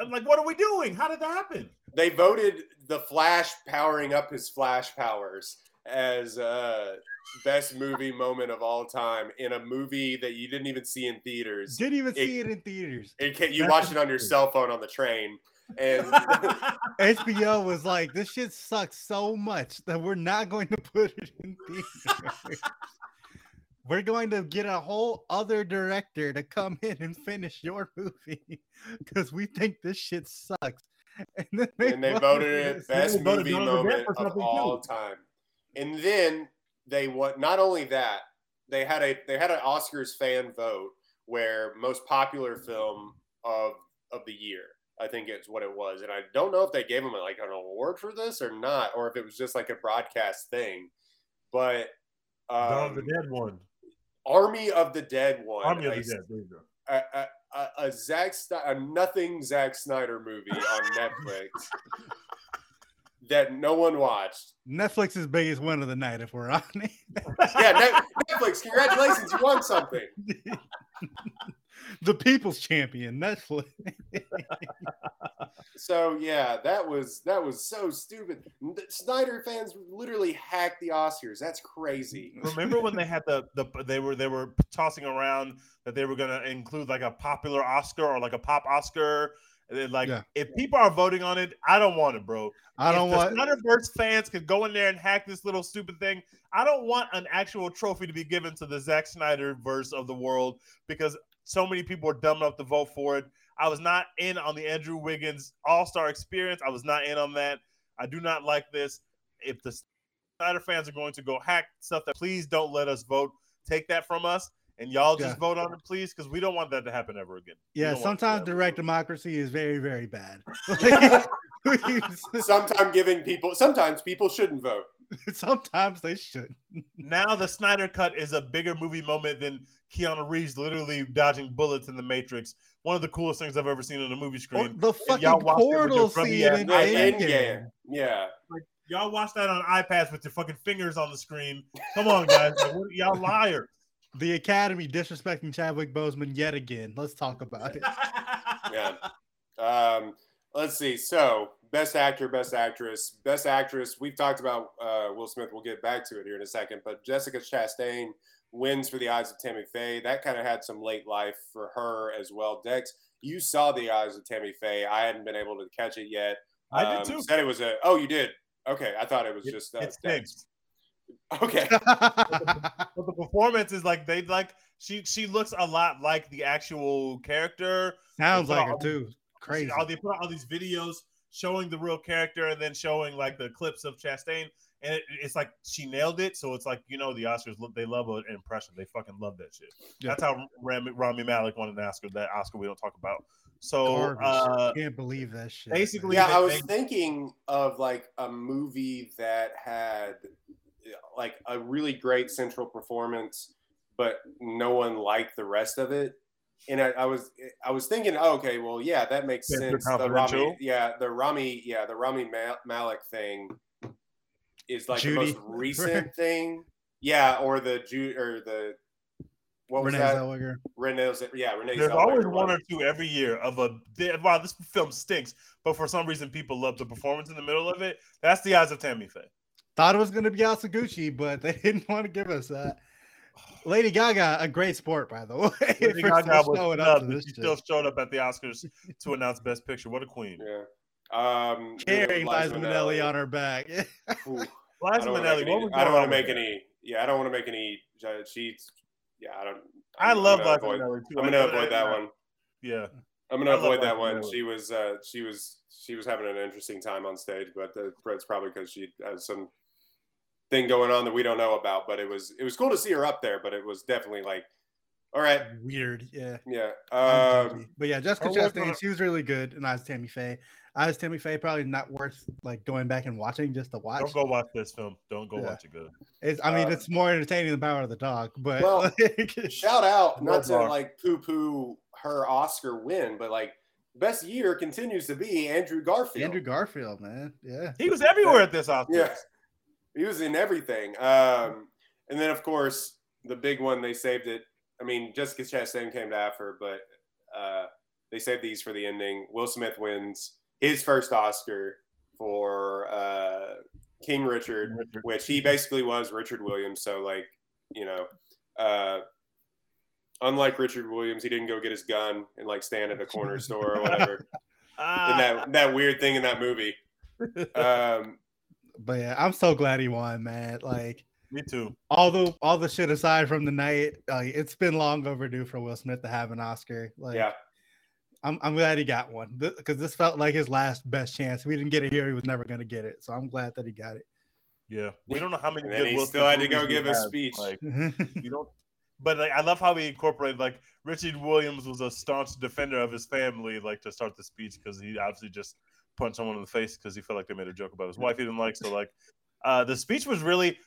I'm like, what are we doing? How did that happen? They voted the Flash powering up his Flash powers as uh best movie moment of all time in a movie that you didn't even see in theaters. Didn't even It- see it in theaters. It you That's watched it on your cell phone on the train, and HBO was like, this shit sucks so much that we're not going to put it in theaters. we're going to get a whole other director to come in and finish your movie because we think this shit sucks. And then they, and they voted it. best movie Dawn of the Dead moment of all too. time. And then they won. Not only that, they had a they had an Oscars fan vote where most popular film of of the year. I think it's what it was, and I don't know if they gave them like an award for this or not, or if it was just like a broadcast thing. But Dawn of um, the Dead one. Army of the Dead one, Army of a- the Dead. There you go. a, a, a, a Zack a nothing Zack Snyder movie on Netflix that no one watched. Netflix's biggest win of the night, if we're honest. Yeah, Net- Netflix, congratulations, you won something. the people's champion, Netflix. So yeah, that was that was so stupid. Snyder fans literally hacked the Oscars. That's crazy. Mm, remember when they had the the they were they were tossing around that they were gonna include like a popular Oscar or like a pop Oscar, like, Yeah. if people are voting on it, I don't want it, bro. I don't if want. the Snyderverse fans could go in there and hack this little stupid thing. I don't want an actual trophy to be given to the Zack Snyder verse of the world because so many people are dumb enough to vote for it. I was not in on the Andrew Wiggins All Star experience. I was not in on that. I do not like this. If the Snyder fans are going to go hack stuff, that please don't let us vote. Take that from us, and y'all just Yeah. vote on it, please, because we don't want that to happen ever again. Yeah, sometimes direct democracy is very, very bad. Sometimes giving people, sometimes people shouldn't vote. sometimes they should. now the Snyder cut is a bigger movie moment than Keanu Reeves literally dodging bullets in the Matrix. One of the coolest things I've ever seen on a movie Or screen. the And y'all fucking it portal scene ass in. Endgame. Endgame. Yeah. Y'all watch that on iPads with your fucking fingers on the screen. Come on, guys. Like, what- y'all liars. The Academy disrespecting Chadwick Boseman yet again. Let's talk about it. Yeah. Um, let's see. So, best actor, best actress, best actress. We've talked about uh, Will Smith. We'll get back to it here in a second. But Jessica Chastain wins for the eyes of Tammy Faye. That kind of had some late life for her as well. Dex, you saw the eyes of Tammy Faye. I hadn't been able to catch it yet. I did Um, too. Said it was a. Oh, you did. Okay, I thought it was It, just. Uh, it Dex. stinks. Okay. But the performance is like they like she she looks a lot like the actual character. Sounds like her all- too. Crazy. All, they put out all these videos showing the real character and then showing like the clips of Chastain, and it, it's like she nailed it. So it's like you know the Oscars look they love an impression. They fucking love that shit. Yeah. That's how Rami, Rami Malek won an Oscar. That Oscar we don't talk about. So Garbage. uh, Can't believe that shit. basically- Yeah, they- I was they- thinking of like a movie that had like a really great central performance, but no one liked the rest of it. And I, I was I was thinking, oh, okay, well, yeah, that makes Mr. sense. The Rami, yeah, the Rami, yeah, the Rami Malek thing is like Judy. the most recent thing. Yeah, or the Ju or the what was Renee that? Zellweger. Renee, yeah, Renee. There's Zellweger always one. one or two every year of a they- wow. This film stinks, but for some reason people love the performance in the middle of it. That's the eyes of Tammy Faye. Thought it was gonna be Asaguchi, but they didn't want to give us that. Lady Gaga, a great sport, by the way. Lady Gaga still was showing up snubbed, to this she shit. still showed up at the Oscars to announce Best Picture. What a queen! Yeah. Um, carrying Liza Liza Minnelli on her back. Ooh. Liza I don't want to Minnelli, make, what any, was I don't want to make any. Yeah, I don't want to make any. She's. Yeah, I don't. I I'm love gonna Liza avoid- Minnelli too. I'm gonna avoid that one. Yeah, I'm gonna I avoid that Liza one. Minnelli. She was. Uh, she was. She was having an interesting time on stage, but uh, it's probably because she has some thing going on that we don't know about. But it was. It was cool to see her up there. But it was definitely like, all right, Weird, yeah. yeah. Um, but yeah, Jessica Chastain, she was really good, and I was Tammy Faye. I was Tammy Faye, probably not worth like going back and watching just to watch. don't go watch this film. Don't go Yeah. watch it. Good. It's, I mean, Uh, it's more entertaining than Power of the Dog, but Well, like, shout out, not to Rock. like poo poo her Oscar win, but like best year continues to be Andrew Garfield. Andrew Garfield, man, yeah. He was everywhere at this Oscars. Yeah. He was in everything. Um, and then, of course, the big one, they saved it. I mean, Jessica Chastain came to after, but uh, they saved these for the ending. Will Smith wins his first Oscar for uh, King Richard, Richard. which he basically was Richard Williams. So, like, you know, uh, unlike Richard Williams, he didn't go get his gun and like stand at a corner store or whatever. Ah, and that that weird thing in that movie. Um, But yeah, I'm so glad he won, man. Like me too. all the all the shit aside from the night, like it's been long overdue for Will Smith to have an Oscar. Like yeah. I'm I'm glad he got one because this felt like his last best chance. If we didn't get it here, he was never gonna get it. So I'm glad that he got it. Yeah, we don't know how many. And good Will still Smith had to go movies we give a have. speech. Like you don't. But like, I love how he incorporated like Richard Williams was a staunch defender of his family, like to start the speech because he obviously just punched someone in the face because he felt like they made a joke about his wife he didn't like. So like, uh, the speech was really,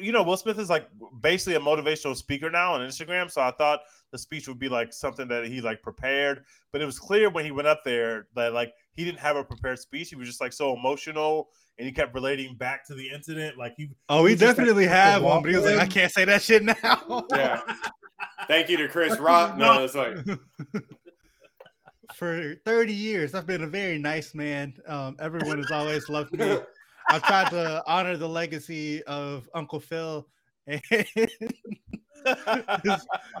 you know, Will Smith is like basically a motivational speaker now on Instagram. So I thought the speech would be like something that he like prepared, but it was clear when he went up there that like he didn't have a prepared speech. He was just like so emotional and he kept relating back to the incident. Like he oh, we He definitely like, have one, but he was like. I can't say that shit now. Yeah. Thank you to Chris Rock. No, it's like For 30 years, I've been a very nice man. Um, everyone has always loved me. I've tried to honor the legacy of Uncle Phil. And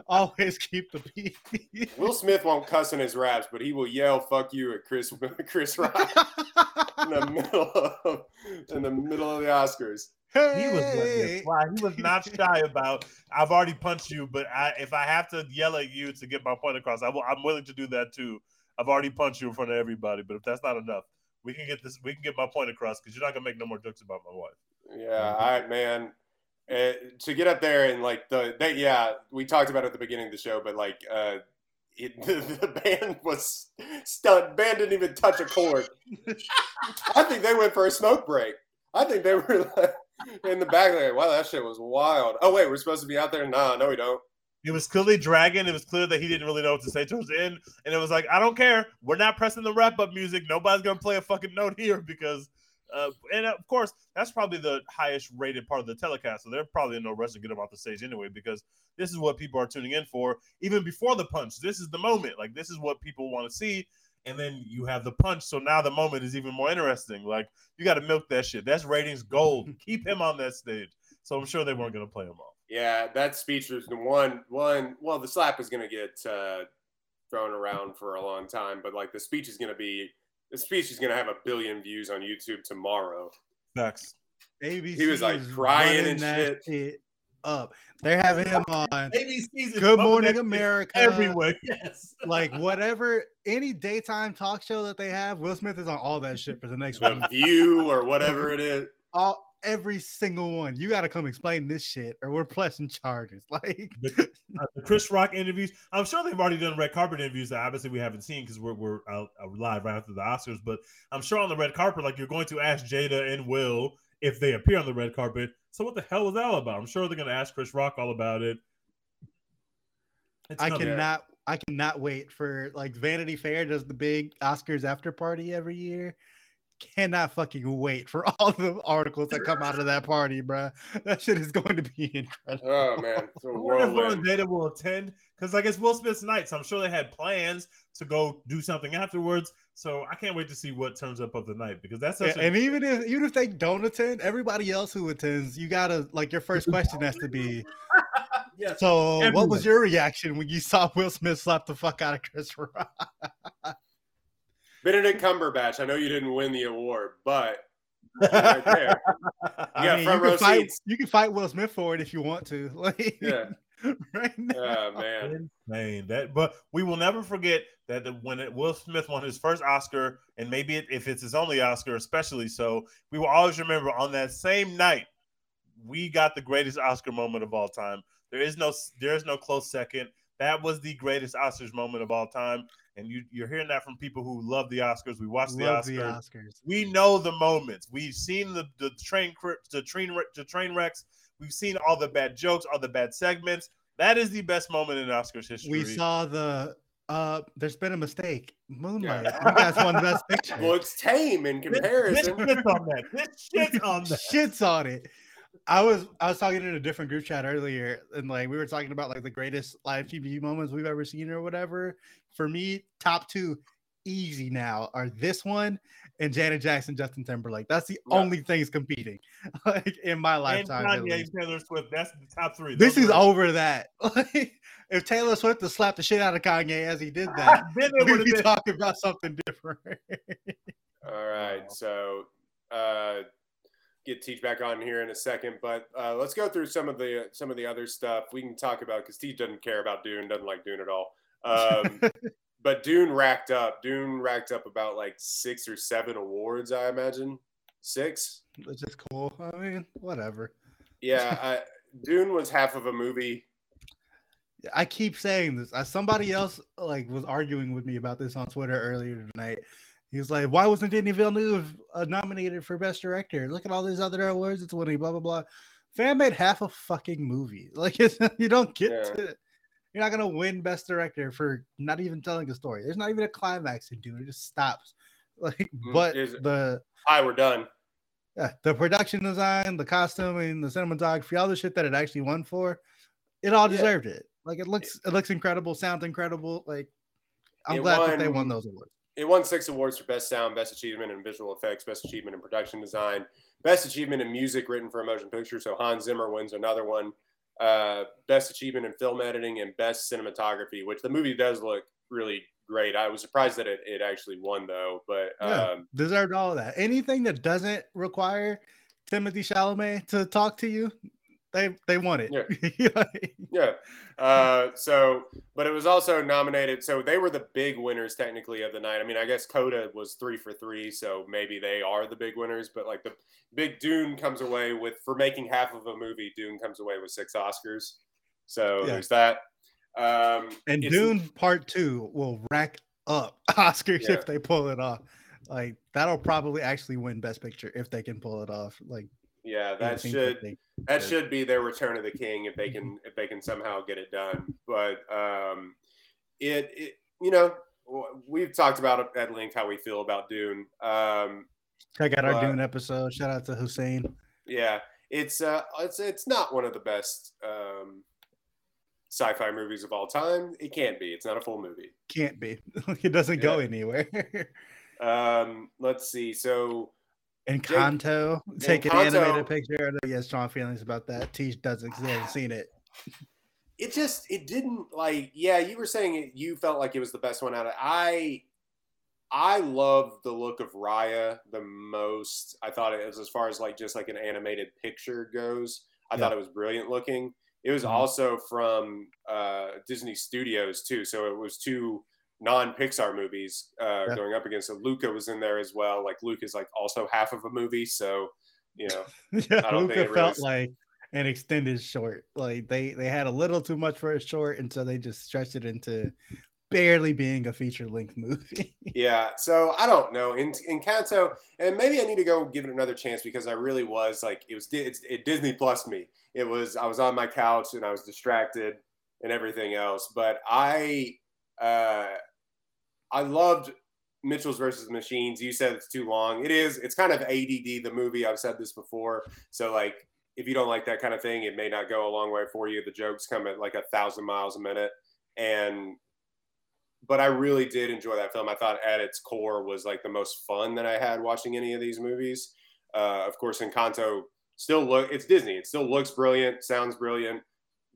always keep the peace. Will Smith won't cuss in his raps, but he will yell "fuck you" at Chris Chris Rock in the middle of in the middle of the Oscars. He was letting it fly. He was not shy about. I've already punched you, but I, if I have to yell at you to get my point across, I will, I'm willing to do that too. I've already punched you in front of everybody, but if that's not enough, we can get this. We can get my point across because you're not gonna make no more jokes about my wife. Yeah, all right, man, uh, to get up there and like the yeah, we talked about it at the beginning of the show, but like uh, it, the, the band was stunned. Band didn't even touch a chord. I think they went for a smoke break. I think they were like, in the back like, Wow, that shit was wild. Oh wait, we're supposed to be out there? Nah, no, we don't. It was clearly dragging. It was clear that he didn't really know what to say towards the end, and it was like, I don't care. We're not pressing the wrap up music. Nobody's gonna play a fucking note here because. Uh, and of course, that's probably the highest rated part of the telecast. So they're probably in no rush to get him off the stage anyway, because this is what people are tuning in for. Even before the punch, this is the moment. Like this is what people want to see. And then you have the punch. So now the moment is even more interesting. Like you got to milk that shit. That's ratings gold. Keep him on that stage. So I'm sure they weren't going to play him off. Yeah, that speech was the one one. Well, the slap is gonna get uh, thrown around for a long time, but like the speech is gonna be the speech is gonna have a billion views on YouTube tomorrow. Facts. ABC He was, like, crying and that up. They're having him on ABC's Good Morning shit America. everywhere. Yes. Like whatever, any daytime talk show that they have, Will Smith is on all that shit for the next The week. View or whatever it is. All every single one. You got to come explain this shit, or we're pressing charges. Like the, uh, the Chris Rock interviews. I'm sure they've already done red carpet interviews that obviously we haven't seen because we're we're out, out live right after the Oscars. But I'm sure on the red carpet, like you're going to ask Jada and Will if they appear on the red carpet. So what the hell was that all about? I'm sure they're going to ask Chris Rock all about it. It's I cannot, I cannot wait for like Vanity Fair does the big Oscars after party every year. Cannot fucking wait for all the articles that come out of that party, bruh. That shit is going to be oh, incredible. Oh man, it's a I wonder if Will and whirlwind. Jada will attend because like it's Will Smith's night, so I'm sure they had plans to go do something afterwards. So I can't wait to see what turns up of the night because that's such Yeah, a, and even if even if they don't attend, everybody else who attends, you gotta like your first question has to be. Yes. So, what was your reaction when you saw Will Smith slap the fuck out of Chris Rock? Benedict Cumberbatch. I know you didn't win the award, but right there. I Yeah, mean, front you row can fight. seats. You can fight Will Smith for it if you want to. Like, Yeah. right now. Oh man. insane. That, but we will never forget that the, when it, Will Smith won his first Oscar, and maybe it, if it's his only Oscar, especially so, we will always remember on that same night we got the greatest Oscar moment of all time. There is no, there is no close second. That was the greatest Oscars moment of all time, and you, you're hearing that from people who love the Oscars. We watch the Love Oscars. the Oscars. We know the moments. We've seen the, the train cr- the train the train wrecks. We've seen all the bad jokes, all the bad segments. That is the best moment in Oscars history. We saw the. Uh, there's been a mistake. Moonlight. Yeah. You guys won the best picture. Well, it's tame in This, this comparison. shit's on that. This shit's on that. shits on it. I was I was talking in a different group chat earlier, and like we were talking about like the greatest live TV moments we've ever seen or whatever. For me, top two easy now are this one and Janet Jackson, Justin Timberlake. That's the Yeah. only things competing like in my lifetime. at Kanye. Taylor Swift. That's the top three. This is are- over that. Like, if Taylor Swift had slapped the shit out of Kanye as he did that, then it would we'd have be been. talking about something different. All right, so uh, get Teach back on here in a second, but uh, let's go through some of the some of the other stuff we can talk about because Teach doesn't care about Dune, doesn't like Dune at all. Um, but Dune racked up. Dune racked up about like six or seven awards, I imagine. Six. Which is cool. I mean, whatever. Yeah, I, Dune was half of a movie. I keep saying this. Uh, somebody else like was arguing with me about this on Twitter earlier tonight. He was like, "Why wasn't Denis Villeneuve uh, nominated for Best Director? Look at all these other awards it's winning." Blah blah blah. Fan made half a fucking movie. Like it's, you don't get Yeah. to. You're not gonna win Best Director for not even telling a story. There's not even a climax to do. It just stops. Like, Mm, but the Hi, we're done. yeah, the production design, the costuming, the cinematography, all the shit that it actually won for, it all Yeah. deserved it. Like it looks, it looks incredible, sounds incredible. Like I'm It glad that they won- won those awards. It won six awards for Best Sound, Best Achievement in Visual Effects, Best Achievement in Production Design, Best Achievement in Music written for a motion picture. So Hans Zimmer wins another one. Uh, best achievement in film editing and best cinematography, which the movie does look really great. I was surprised that it, it actually won though, but Yeah, um, deserved all of that. Anything that doesn't require Timothée Chalamet to talk to you, they they want it. Like, yeah. Uh, so, but it was also nominated. So they were the big winners technically of the night. I mean, I guess Coda was three for three, so maybe they are the big winners. But like the big Dune comes away with for making half of a movie. Dune comes away with six Oscars. So Yeah. there's that. Um, and Dune Part Two will rack up Oscars Yeah. if they pull it off. Like that'll probably actually win Best Picture if they can pull it off. Like Yeah, that should that should. be their return of the king if they can if they can somehow get it done. But um, it, it you know we've talked about at length how we feel about Dune. Um, check out our but- Dune episode. Shout out to Hussein. yeah, it's uh it's it's not one of the best um, sci-fi movies of all time. It can't be. It's not a full movie. Can't be. it doesn't go anywhere. Um, let's see. So Encanto, take an animated picture. I know he has strong feelings about that. Teach doesn't because he hasn't seen it. it just it didn't like yeah you were saying it, you felt like it was the best one out of i i love the look of raya the most i thought it was as far as like just like an animated picture goes i Yeah. thought it was brilliant looking it was Mhm. also from uh disney studios too so it was two non-pixar movies uh Yeah. going up against so luca was in there as well like luke is like also half of a movie so you know yeah, I don't think it felt really- like an extended short. Like they they had a little too much for a short, and so they just stretched it into barely being a feature length movie. Yeah, so I don't know. In Encanto, and maybe I need to go give it another chance because I really was like, it was it's, it Disney Plus me. It was I was on my couch and I was distracted and everything else, but I uh, I loved Mitchell's versus Machines. You said it's too long. It is. It's kind of ADD the movie. I've said this before. So like, if you don't like that kind of thing, it may not go a long way for you. The jokes come at like a thousand miles a minute, and but I really did enjoy that film. I thought at its core was like the most fun that I had watching any of these movies. Uh, of course, Encanto still look it's Disney. It still looks brilliant, sounds brilliant,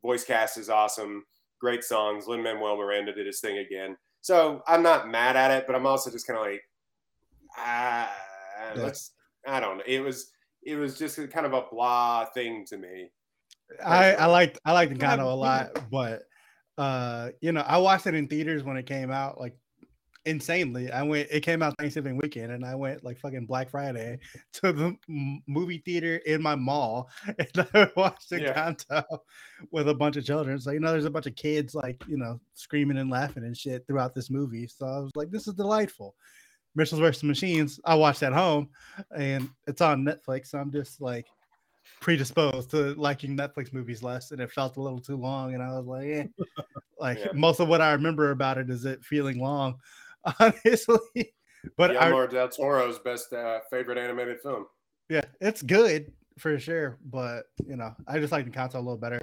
voice cast is awesome, great songs. Lin Manuel Miranda did his thing again. So I'm not mad at it, but I'm also just kind of like, ah, Yeah. let's. I don't know. It was it was just kind of a blah thing to me. I I liked I liked I haven't a lot, but uh, you know, I watched it in theaters when it came out, like insanely. I went. It came out Thanksgiving weekend, and I went like fucking Black Friday to the movie theater in my mall, and I watched Yeah. Encanto with a bunch of children. So you know, there's a bunch of kids like you know screaming and laughing and shit throughout this movie. So I was like, this is delightful. Mitchell's versus Machines. I watched at home, and it's on Netflix. So I'm just like predisposed to liking Netflix movies less, and it felt a little too long. And I was like, eh. like Yeah. most of what I remember about it is it feeling long, honestly. But I, Guillermo del Toro's best uh, favorite animated film. yeah, it's good for sure. But you know, I just like the console a little better.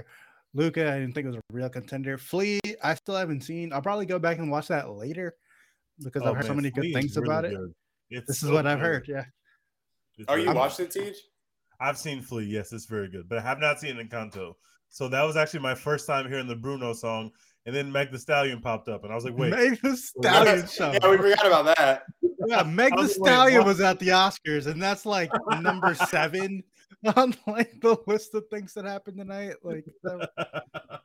Luca, I didn't think it was a real contender. Flee, I still haven't seen. I'll probably go back and watch that later because Oh, I've heard so many good Flee is things really about it. It's This is so what I've heard. Yeah. It's Are very you good. watched it, Teach? I've seen Flee. Yes, it's very good, but I have not seen Encanto. So that was actually my first time hearing the Bruno song, and then Meg the Stallion popped up, and I was like, "Wait, Meg the Stallion show. Yeah, we forgot about that. Yeah, Meg the was like, Stallion was at the Oscars, and that's like number seven on like the list of things that happened tonight. Like, that-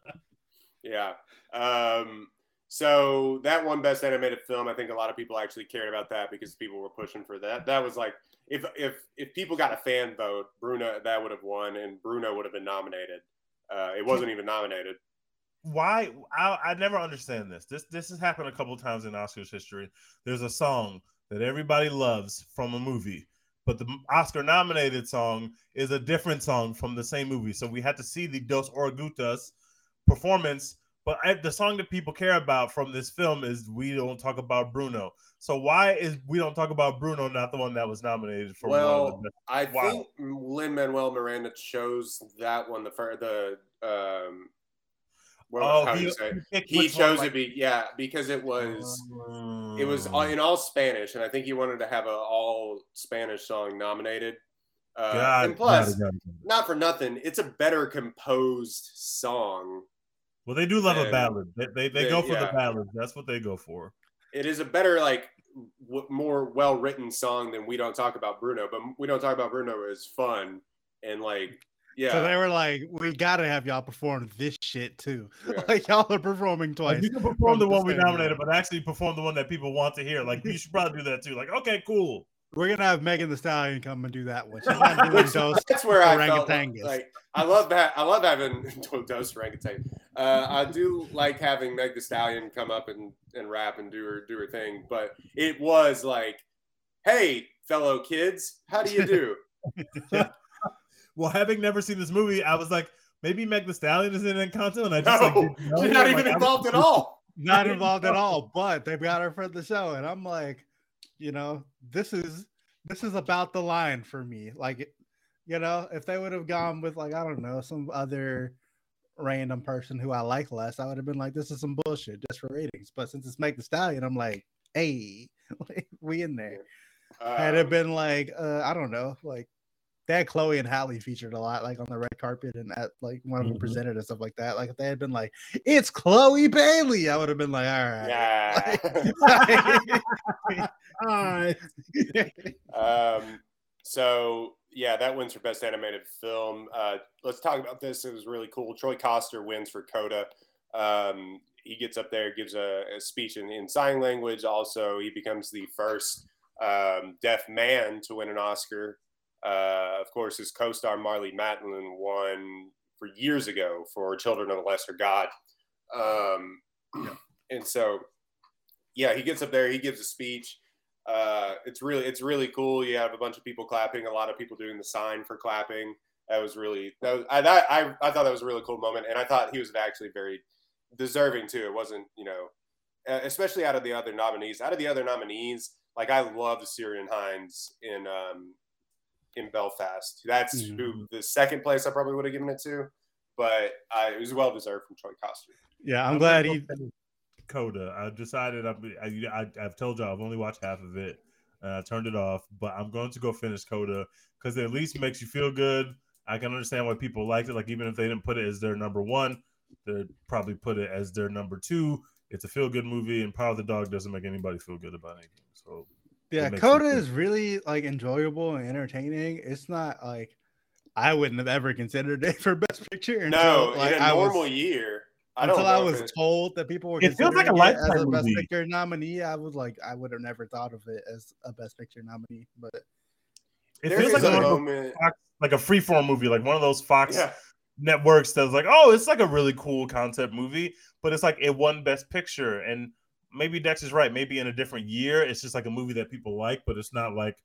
Yeah. Um, so that one best animated film, I think a lot of people actually cared about that because people were pushing for that. That was like if if if people got a fan vote, Bruno that would have won, and Bruno would have been nominated. Uh, it wasn't even nominated. Why?" I, I never understand this. This this has happened a couple times in Oscars history. There's a song that everybody loves from a movie, but the Oscar nominated song is a different song from the same movie. So we had to see the Dos Oruguitas performance. But I, the song that people care about from this film is "We Don't Talk About Bruno." So why is "We Don't Talk About Bruno" not the one that was nominated for one of Well, the best? I Wow. think Lin Manuel Miranda chose that one. The the um, well, Oh, how he- you say? it? picked He one, chose like- it be yeah because it was. It was Mm. all- in all Spanish, and I think he wanted to have a all Spanish song nominated. Uh, God, and plus, God, God, not for nothing, it's a better composed song. well, they do love a ballad. They they, they they- go for yeah. the ballad. That's what they go for. It is a better, like, w- more well written song than We Don't Talk About Bruno. But We Don't Talk About Bruno is fun and, like, yeah. So they were like, we gotta have y'all perform this shit too. Yeah. Like y'all are performing Like, twice. you can perform the the one we nominated, year. but actually perform the one that people want to hear. Like you should probably do that too. Like, okay, cool. We're gonna have Megan the Stallion come and do that one. She's not doing Which- that's where I felt orangutans. like I love that. I love having dose orangutan. Uh, I do like having Meg the Stallion come up and, and rap and do her do her thing, but it was like, hey, fellow kids, how do you do? Well, having never seen this movie, I was like, maybe Meg the Stallion is in Encanto, and I just like, no, didn't know. she's not Like, even I was- involved at all. Not involved at all, but they've got her for the show, and I'm like, you know, this is this is about the line for me. Like, you know, if they would have gone with like I don't know some other random person who I like less, I would have been like, this is some bullshit just for ratings. But since it's Meg the Stallion, I'm like, hey, we in there. Had it Um, been like uh, I don't know, like they had Chloe and Halle featured a lot, like on the red carpet and at like one of them Mhm. presented and stuff like that. Like if they had been like, it's Chloe Bailey, I would have been like, all right. yeah. Alright. Um, so yeah, that wins for best animated film. Uh, let's talk about this. It was really cool. Troy Kotsur wins for Coda. Um, he gets up there, gives a, a speech in, in sign language. Also, he becomes the first um, deaf man to win an Oscar. Uh, of course, his co-star Marlee Matlin won for years ago for Children of the Lesser God. Um, and so, yeah, he gets up there, he gives a speech uh, it's really it's really cool. You have a bunch of people clapping, a lot of people doing the sign for clapping. That was really that was I that, I I thought that was a really cool moment, and I thought he was actually very deserving too. It wasn't you know, especially out of the other nominees. Out of the other nominees, like I love Ciarán Hinds in um in Belfast. That's who the second place I probably would have given it to, but I, it was well deserved from Troy Kotsur. yeah, I'm I'm glad he Coda. I decided I'm, I, I, I've told y'all I've only watched half of it. And I turned it off, but I'm going to go finish Coda because it at least makes you feel good. I can understand why people liked it. Like even if they didn't put it as their number one, they'd probably put it as their number two. It's a feel good movie, and Power of the Dog doesn't make anybody feel good about anything. So Yeah, It Coda is really like enjoyable and entertaining. It's not like I wouldn't have ever considered it for Best Picture until No, like in a I normal was, year, I until I was it- told that people were It feels like a considering it as a Best movie. Picture nominee. I was like, I would have never thought of it as a Best Picture nominee, but it there feels like a a, moment. Fox, like a freeform movie, like one of those Fox Yeah. networks that's like, oh, it's like a really cool concept movie, but it's like it won Best Picture. And maybe Dex is right. Maybe in a different year, it's just like a movie that people like, but it's not like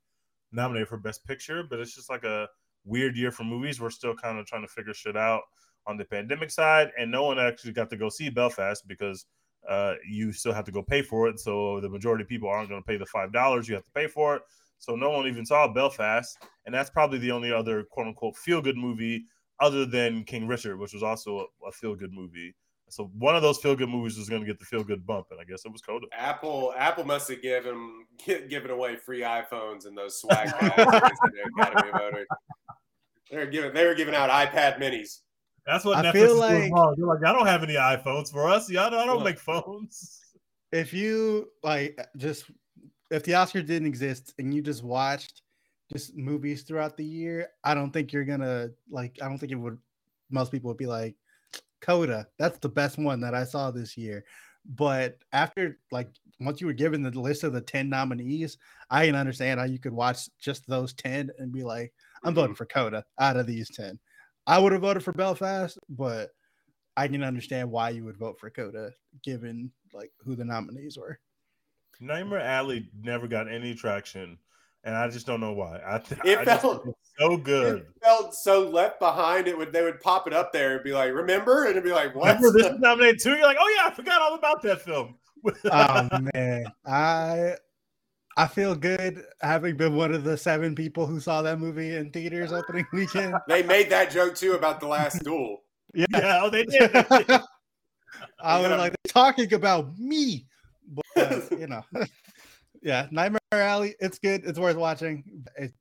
nominated for Best Picture. But it's just like a weird year for movies. We're still kind of trying to figure shit out on the pandemic side, and no one actually got to go see Belfast because uh, you still have to go pay for it. So the majority of people aren't going to pay the five dollars you have to pay for it. So no one even saw Belfast, and that's probably the only other quote unquote feel good movie other than King Richard, which was also a, a feel good movie. So one of those feel good movies was going to get the feel good bump, and I guess it was Coda. Apple Apple must have given given away free iPhones and those swag bags the They're giving they were giving out iPad minis. That's what I Netflix feel is doing like- wrong. They're like, I don't have any iPhones for us. Yeah, I don't, I don't make phones. if you like just if the Oscar didn't exist and you just watched just movies throughout the year, I don't think you're gonna like. I don't think it would. Most people would be like, Coda. That's the best one that I saw this year. But after like once you were given the list of the ten nominees, I can understand how you could watch just those ten and be like, I'm voting mm-hmm. for Coda out of these ten. I would have voted for Belfast, but I can understand why you would vote for Coda given like who the nominees were. Nightmare Alley never got any traction, and I just don't know why. I, th- It I felt- so good. It felt so left behind. It would they would pop it up there and be like, "Remember?" And it'd be like, "What?" Remember this nominated too? You're like, oh yeah, I forgot all about that film. oh man, I I feel good having been one of the seven people who saw that movie in theaters opening weekend. they made that joke too about the last duel. Yeah, yeah, oh, they did. they did. I was gotta- like they're talking about me, but uh, you know, yeah, Nightmare Alley. It's good. It's worth watching. It's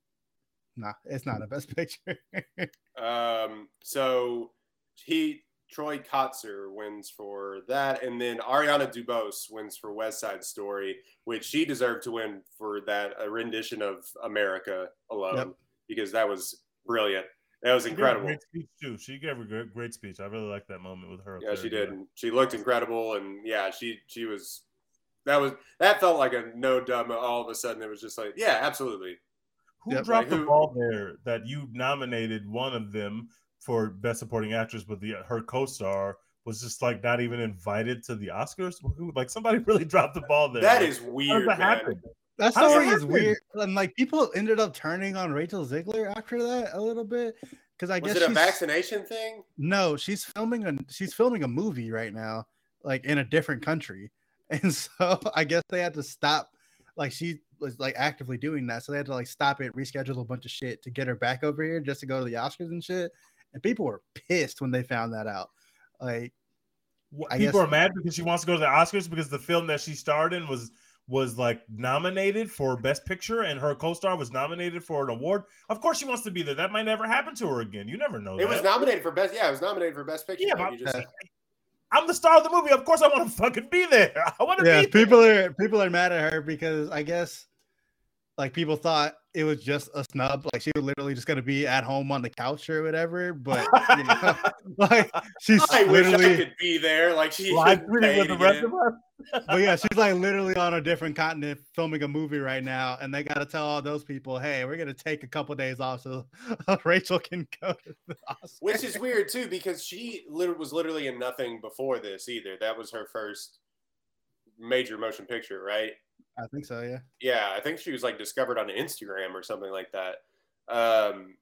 nah, it's not a best picture. Um, so he Troy Kotsur wins for that, and then Ariana DeBose wins for West Side Story, which she deserved to win for that a rendition of America alone Yep. because that was brilliant. That was She gave a incredible. Great speech too. She gave a great, great speech. I really liked that moment with her. Yeah, there. she did. She looked incredible, and yeah, she she was. That was that felt like a no dumb. All of a sudden, it was just like, yeah, absolutely. Who Yep. dropped Like, the who- ball there that you nominated one of them for best supporting actress, but the her co-star was just like not even invited to the Oscars? Who like somebody really dropped the ball there? That Like, is how weird, that man. that story is weird, and like people ended up turning on Rachel Zegler after that a little bit because I Was guess it a vaccination thing? no, she's filming a she's filming a movie right now, like in a different country, and so I guess they had to stop. Like she was like actively doing that, so they had to like stop it, reschedule a bunch of shit to get her back over here just to go to the Oscars and shit. And people were pissed when they found that out. Like, What, I people guess- are mad because she wants to go to the Oscars because the film that she starred in was was like nominated for best picture and her co-star was nominated for an award. Of course she wants to be there. That might never happen to her again. You never know. It that. was nominated for best. Yeah, it was nominated for best picture. Yeah, like but- just said. I'm the star of the movie. Of course I want to fucking be there. I want to yeah, be there. people are people are mad at her because I guess like people thought it was just a snub, like she was literally just gonna be at home on the couch or whatever. But you know, like she's I wish I literally, could be there. Like she live should tweeting pay with the rest of us. but yeah, she's like literally on a different continent filming a movie right now, and they gotta tell all those people, hey, we're gonna take a couple days off so Rachel can go to. Which is weird too, because she was literally in nothing before this either. That was her first major motion picture, right? I think so, yeah. Yeah, I think she was like discovered on Instagram or something like that. Um,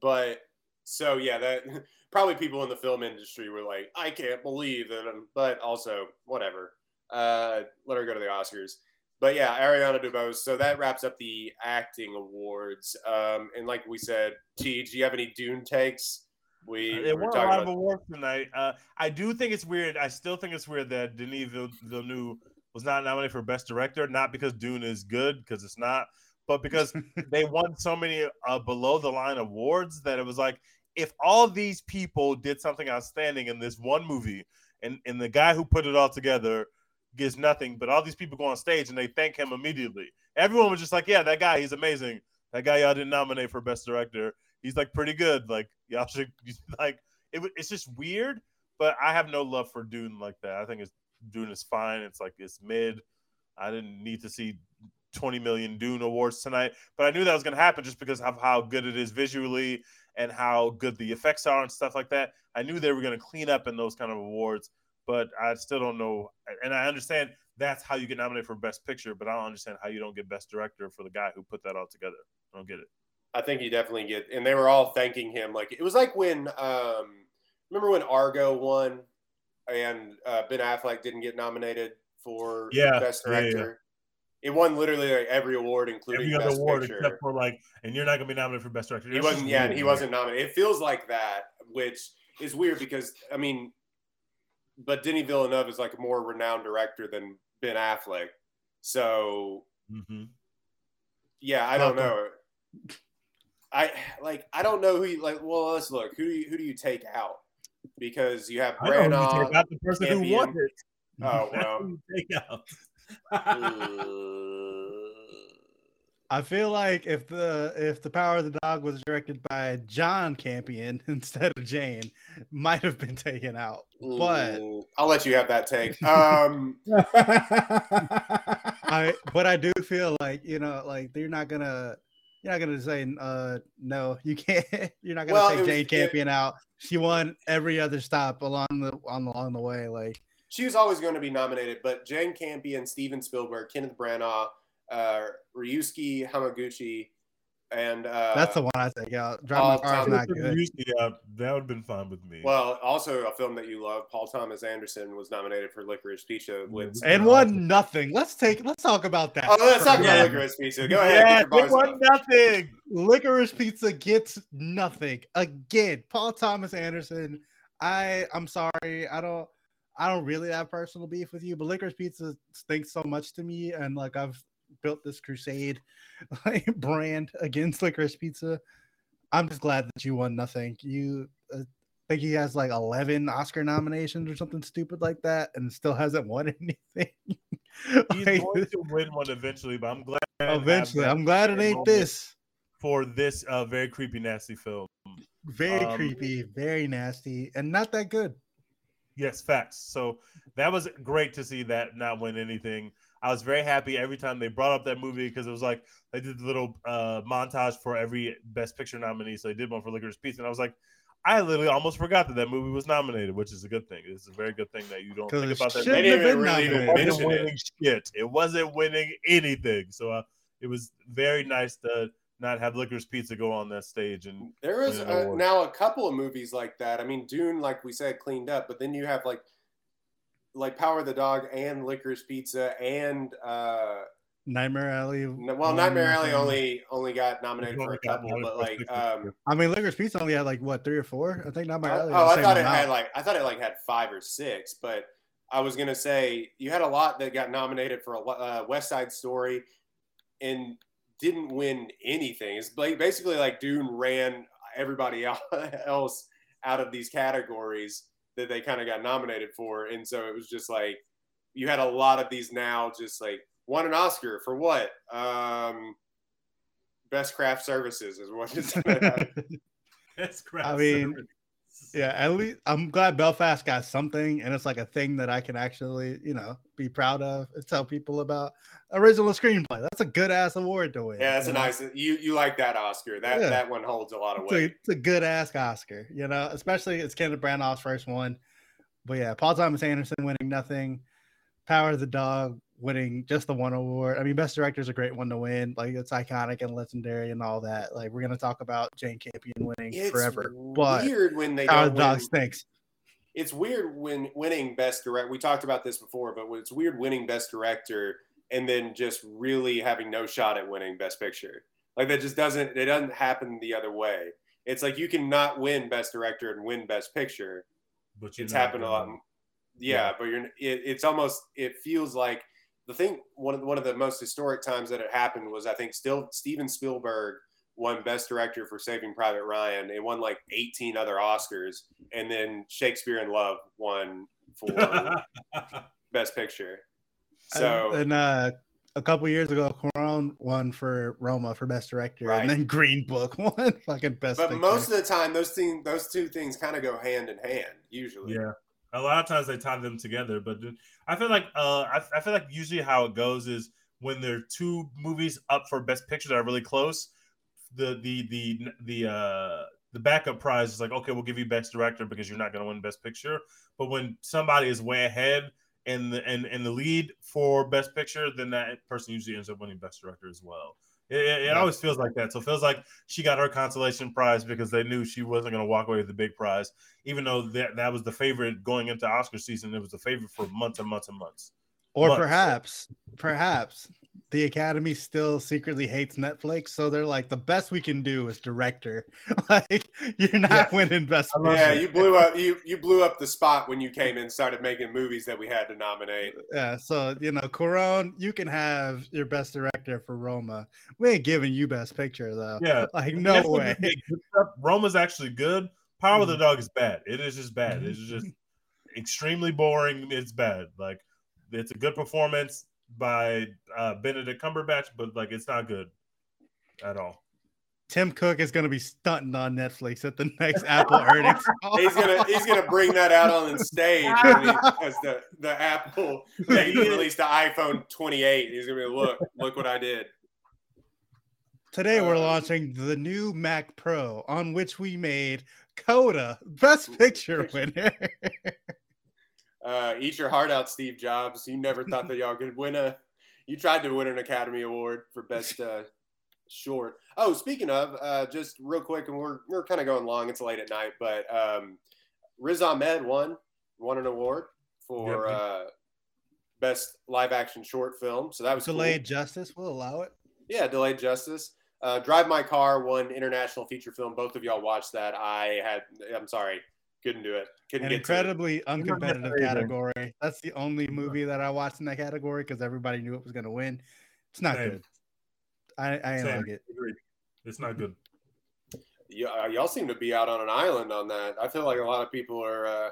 but so yeah, that probably people in the film industry were like, I can't believe that, um, but also whatever. Uh, let her go to the Oscars. But yeah, Ariana DeBose. So that wraps up the acting awards. Um, and like we said, T, do you have any Dune takes? We There were were a talking lot of about awards tonight. Uh, I do think it's weird. I still think it's weird that Denis Vill- Villeneuve was not nominated for Best Director, not because Dune is good, because it's not, but because they won so many uh, below the line awards that it was like, if all these people did something outstanding in this one movie, and, and the guy who put it all together gets nothing, but all these people go on stage and they thank him immediately. Everyone was just like, yeah, that guy, he's amazing. That guy y'all didn't nominate for Best Director. He's like pretty good. Like y'all should like it, it's just weird, but I have no love for Dune like that. I think it's Dune is fine. It's like it's mid. I didn't need to see 20 million Dune awards tonight, but I knew that was going to happen just because of how good it is visually and how good the effects are and stuff like that. I knew they were going to clean up in those kind of awards, but I still don't know. And I understand that's how you get nominated for Best Picture, but I don't understand how you don't get Best Director for the guy who put that all together. I don't get it. I think you definitely get, and they were all thanking him. Like it was like when, um, remember when Argo won, and uh, Ben Affleck didn't get nominated for Yeah, best yeah, yeah. director. It won literally like every award, including Every best award picture. except for like, and you're not going to be nominated for Best Director. he wasn't, yeah, and he wasn't nominated. It feels like that, which is weird because I mean, but Denny Villeneuve is like a more renowned director than Ben Affleck. So Mhm. yeah, I don't know. I like I don't know who you like. Well, let's look. Who do you, who do you take out? Because you have I know who you Branagh. take the person who won it. Oh well. take out. I feel like if the if the Power of the Dog was directed by John Campion instead of Jane, might have been taken out. But I'll let you have that take. Um, I but I do feel like you know like they're not gonna you're not gonna say uh no you can't you're not gonna Well, it take was- Jane it- Campion out. She won every other stop along the on along the way. Like she was always going to be nominated, but Jane Campion, Steven Spielberg, Kenneth Branagh, uh, Ryusuke Hamaguchi, and uh, that's the one I take out. Drive all my car is not good. Yeah, that would have been fine with me. well, also a film that you love. Paul Thomas Anderson was nominated for Licorice Pizza. With And won nothing. Let's take let's talk about that. oh, let's talk about Licorice Pizza. Go ahead. yeah, it won off. nothing. Licorice Pizza gets nothing again. Paul Thomas Anderson. I I'm sorry. I don't I don't really have personal beef with you, but Licorice Pizza stinks so much to me, and like I've built this crusade like brand against Licorice Pizza. I'm just glad that you won nothing. You uh, think he has like 11 Oscar nominations or something stupid like that, and still hasn't won anything. He's Like, going to win one eventually, but I'm glad. eventually, I'm glad it ain't this. for this uh, very creepy, nasty film. Very Um, creepy, very nasty, and not that good. Yes, facts. So that was great to see that not win anything. I was very happy every time they brought up that movie because it was like they did the little uh, montage for every Best Picture nominee. So they did one for Licorice Pizza, and I was like, I literally almost forgot that that movie was nominated, which is a good thing. It's a very good thing that you don't 'Cause think it about that. shouldn't They didn't have really even. It wasn't winning shit. It wasn't winning anything. So uh, it was very nice to not have Licorice Pizza go on that stage and There is win an uh, now a couple of movies like that. I mean, Dune, like we said, cleaned up, but then you have like like Power of the Dog and Licorice Pizza and uh Nightmare Alley. well Nightmare Alley only only got nominated for a couple, but like um I mean, Licorice Pizza only had like what three or four? I think Nightmare Alley. oh, I thought it had like I thought it like had five or six, but I was gonna say you had a lot that got nominated for a uh, West Side Story and didn't win anything. It's like basically like Dune ran everybody else out of these categories that they kind of got nominated for, and so it was just like you had a lot of these now just like won an Oscar for what? Um, best craft services is what it's. That's crap. I mean, Yeah, at least I'm glad Belfast got something, and it's like a thing that I can actually, you know, be proud of and tell people about. Original screenplay. That's a good ass award to win. Yeah, that's a know? nice. You you like that Oscar? That Yeah. that one holds a lot of It's a, weight. it's a good ass Oscar, you know, especially it's Kenneth Branagh's first one. But yeah, Paul Thomas Anderson winning nothing, Power of the Dog winning just the one award. I mean, Best Director is a great one to win. Like it's iconic and legendary and all that. Like we're gonna talk about Jane Campion winning It's forever, but weird when they Power don't of the Dog win. stinks. It's weird when winning best direct. We talked about this before, but it's weird winning best director and then just really having no shot at winning best picture. Like that just doesn't. It doesn't happen the other way. It's like you can not win best director and win best picture. but it's not happened a lot. Yeah, Yeah. but you're. It, it's almost. It feels like the thing. One of one of the most historic times that it happened was I think still Steven Spielberg won Best Director for Saving Private Ryan. It won like 18 other Oscars, and then Shakespeare in Love won for Best Picture. So and, and, uh, a couple years ago, Cuarón won for Roma for best director, Right. and then Green Book won fucking best. but picture. most of the time, those things, those two things, kind of go hand in hand. Usually, Yeah. A lot of times they tie them together, but I feel like uh, I, I feel like usually how it goes is when there are two movies up for best picture that are really close, the the the the uh the backup prize is like okay, we'll give you best director because you're not going to win best picture. But when somebody is way ahead in the and in the lead for best picture, then that person usually ends up winning best director as well. It, it, Yeah. always feels like that. So it feels like she got her consolation prize because they knew she wasn't going to walk away with the big prize, even though that, that was the favorite going into Oscar season. It was the favorite for months and months and months. Or But- perhaps, perhaps the Academy still secretly hates Netflix, so they're like, the best we can do is director. like, you're not Yeah. winning best. yeah. You blew up. You you blew up the spot when you came in, and started making movies that we had to nominate. Yeah, so you know, Cuarón, you can have your best director for Roma. We ain't giving you best picture though. Yeah. Like, no way. Roma's actually good. Power of Mm-hmm. the Dog is bad. It is just bad. It's just extremely boring. It's bad. Like it's a good performance by uh, Benedict Cumberbatch, but like it's not good at all. Tim Cook is gonna be stunting on Netflix at the next Apple earnings. He's gonna he's gonna bring that out on the stage when he, as the the Apple they released the iPhone 28. He's gonna be look look what I did. Today we're Uh, launching the new Mac Pro, on which we made Coda Best Picture winner. Uh, eat your heart out, Steve Jobs. You never thought that y'all could win a. You tried to win an Academy Award for best uh, short. Oh, speaking of, uh, just real quick, and we're we're kind of going long. It's late at night, but um, Riz Ahmed won won an award for Yep. uh, best live action short film. So that was cool. Delayed justice will allow it. Yeah, delayed justice. Uh, Drive My Car won international feature film. Both of y'all watched that. I had. I'm sorry, couldn't do it. Couldn't An get incredibly uncompetitive category. That's the only movie that I watched in that category because everybody knew it was going to win. It's not Same. good. I, I ain't Same. like it. It's not good. y- uh, y'all seem to be out on an island on that. I feel like a lot of people are uh,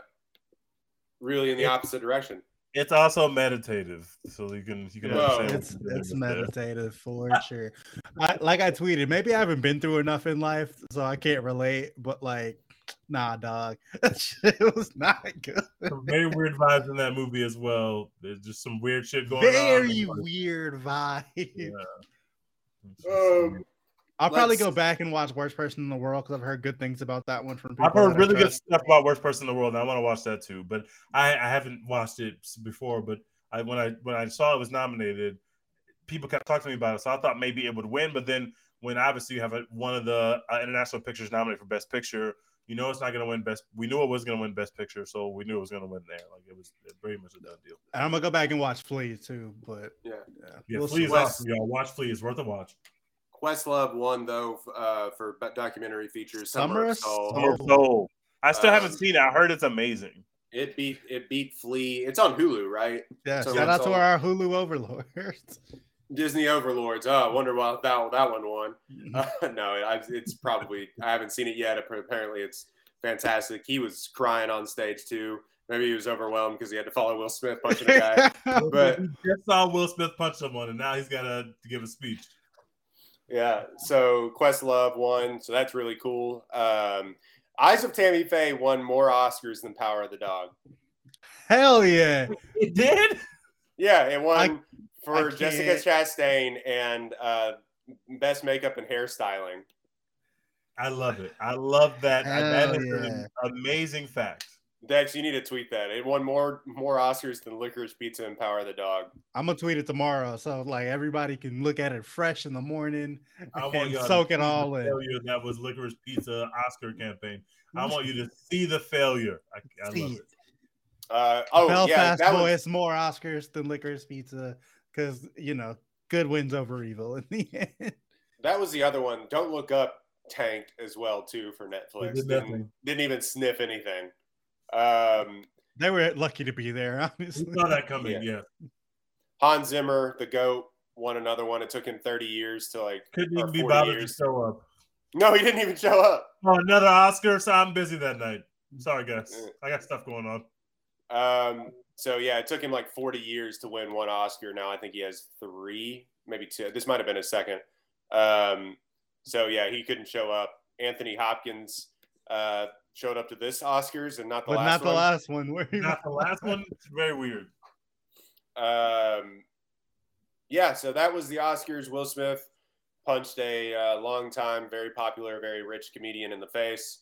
really in the opposite direction. It's also meditative, so you can you can No. It's it's you're doing there. meditative for sure. I, like I tweeted, maybe I haven't been through enough in life, so I can't relate. But like, nah, dog, that shit was not good. Some very weird vibes in that movie as well. There's just some weird shit going Very on. Very weird vibe. Yeah. Um, I'll probably Let's- go back and watch Worst Person in the World because I've heard good things about that one from people. I've heard really good stuff about Worst Person in the World. And I want to watch that too, but I, I haven't watched it before. But I when I when I saw it was nominated, people kept talking to me about it, so I thought maybe it would win. But then when obviously you have a, one of the uh, international pictures nominated for Best Picture, you know it's not going to win Best. We knew it was going to win Best Picture, so we knew it was going to win there. Like it was very much a done deal. And I'm gonna go back and watch Flee too, but Yeah. Yeah, We'll Flee is Wes- awesome, y'all. Watch Flee; it's worth a watch. Questlove won though uh, for documentary features. Summer, Summer Soul. Of Soul. I still haven't Um, seen it. I heard it's amazing. It beat it beat Flee. It's on Hulu, right? yeah, So shout out it's to our Hulu overlords. Disney Overlords. Oh, I wonder why that that one won. Uh, no, I, it's probably I haven't seen it yet. Apparently, it's fantastic. He was crying on stage too. Maybe he was overwhelmed because he had to follow Will Smith punching a guy. but we just saw Will Smith punch someone, and now he's got to give a speech. yeah, so Questlove won, so that's really cool. Um, Eyes of Tammy Faye won more Oscars than Power of the Dog. Hell yeah! It did. Yeah, it won I- for Jessica Chastain and uh, best makeup and hairstyling. I love it. I love that. Hell that is yeah. an amazing fact. Dex, you need to tweet that. It won more more Oscars than Licorice Pizza and Power of the Dog. I'm gonna tweet it tomorrow, so like everybody can look at it fresh in the morning I want and y'all to soak it all in. failure that was Licorice Pizza Oscar campaign. I want you to see the failure. I, I See love it. it. Uh, oh yeah, Belfast that Boys was more Oscars than Licorice Pizza because you know good wins over evil in the end. that was the other one. Don't look up tanked as well too for Netflix. did Didn't, didn't even sniff anything. Um, They were lucky to be there, We honestly. saw that coming. Yeah. Yeah. Hans Zimmer, the goat, won another one. It took him 30 years to like. Couldn't even be bothered years. to show up. No, he didn't even show up. Oh, another Oscar. So I'm busy that night. Sorry, guys. I got stuff going on. Um, so yeah, it took him like 40 years to win one Oscar. Now I think he has three, maybe two. This might have been his second. Um, so yeah, he couldn't show up. Anthony Hopkins uh, showed up to this Oscars and not the but last not the one. last one. Where he Not the last one. It's very weird. Um, yeah, so that was the Oscars. Will Smith punched a uh, long time, very popular, very rich comedian in the face.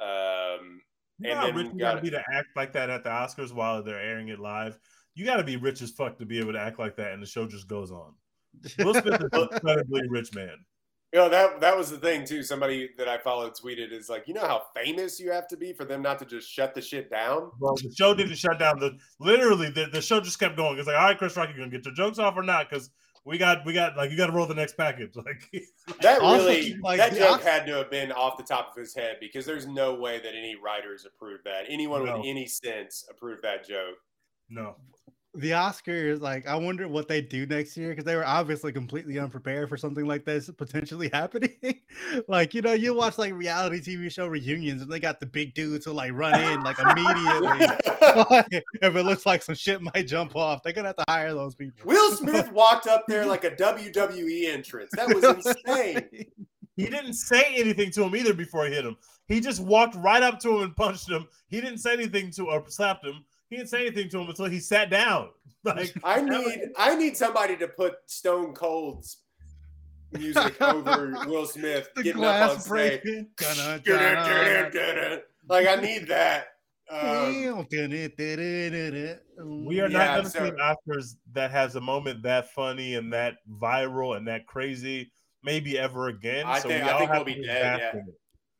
Um, You And then rich you got gotta be to act like that at the Oscars while they're airing it live. You gotta be rich as fuck to be able to act like that, and the show just goes on. Will Smith is an incredibly rich man. you know that that was the thing too. Somebody that I followed tweeted is like, you know how famous you have to be for them not to just shut the shit down. Well, the show didn't shut down. The literally the, the show just kept going. It's like, all right, Chris Rock, you gonna get your jokes off or not? Because we got we got like you got to roll the next package. Like That really, like, that joke Os- had to have been off the top of his head because there's no way that any writers approved that. Anyone No. with any sense approved that joke. no, the Oscars, like, I wonder what they do next year because they were obviously completely unprepared for something like this potentially happening. like, you know, you watch like reality TV show reunions and they got the big dudes who like run in like immediately. if it looks like some shit might jump off, they're gonna have to hire those people. Will Smith walked up there like a WWE entrance. That was insane. he didn't say anything to him either before he hit him. He just walked right up to him and punched him. He didn't say anything to or slapped him. He didn't say anything to him until he sat down. Like I need I need somebody to put Stone Cold's music over Will Smith the getting up on glass stage. Like I need that. Um, we are Yeah, not going to so- see an Oscars that has a moment that funny and that viral and that crazy maybe ever again. I so think- we I all think have we'll be to dead, bask yeah.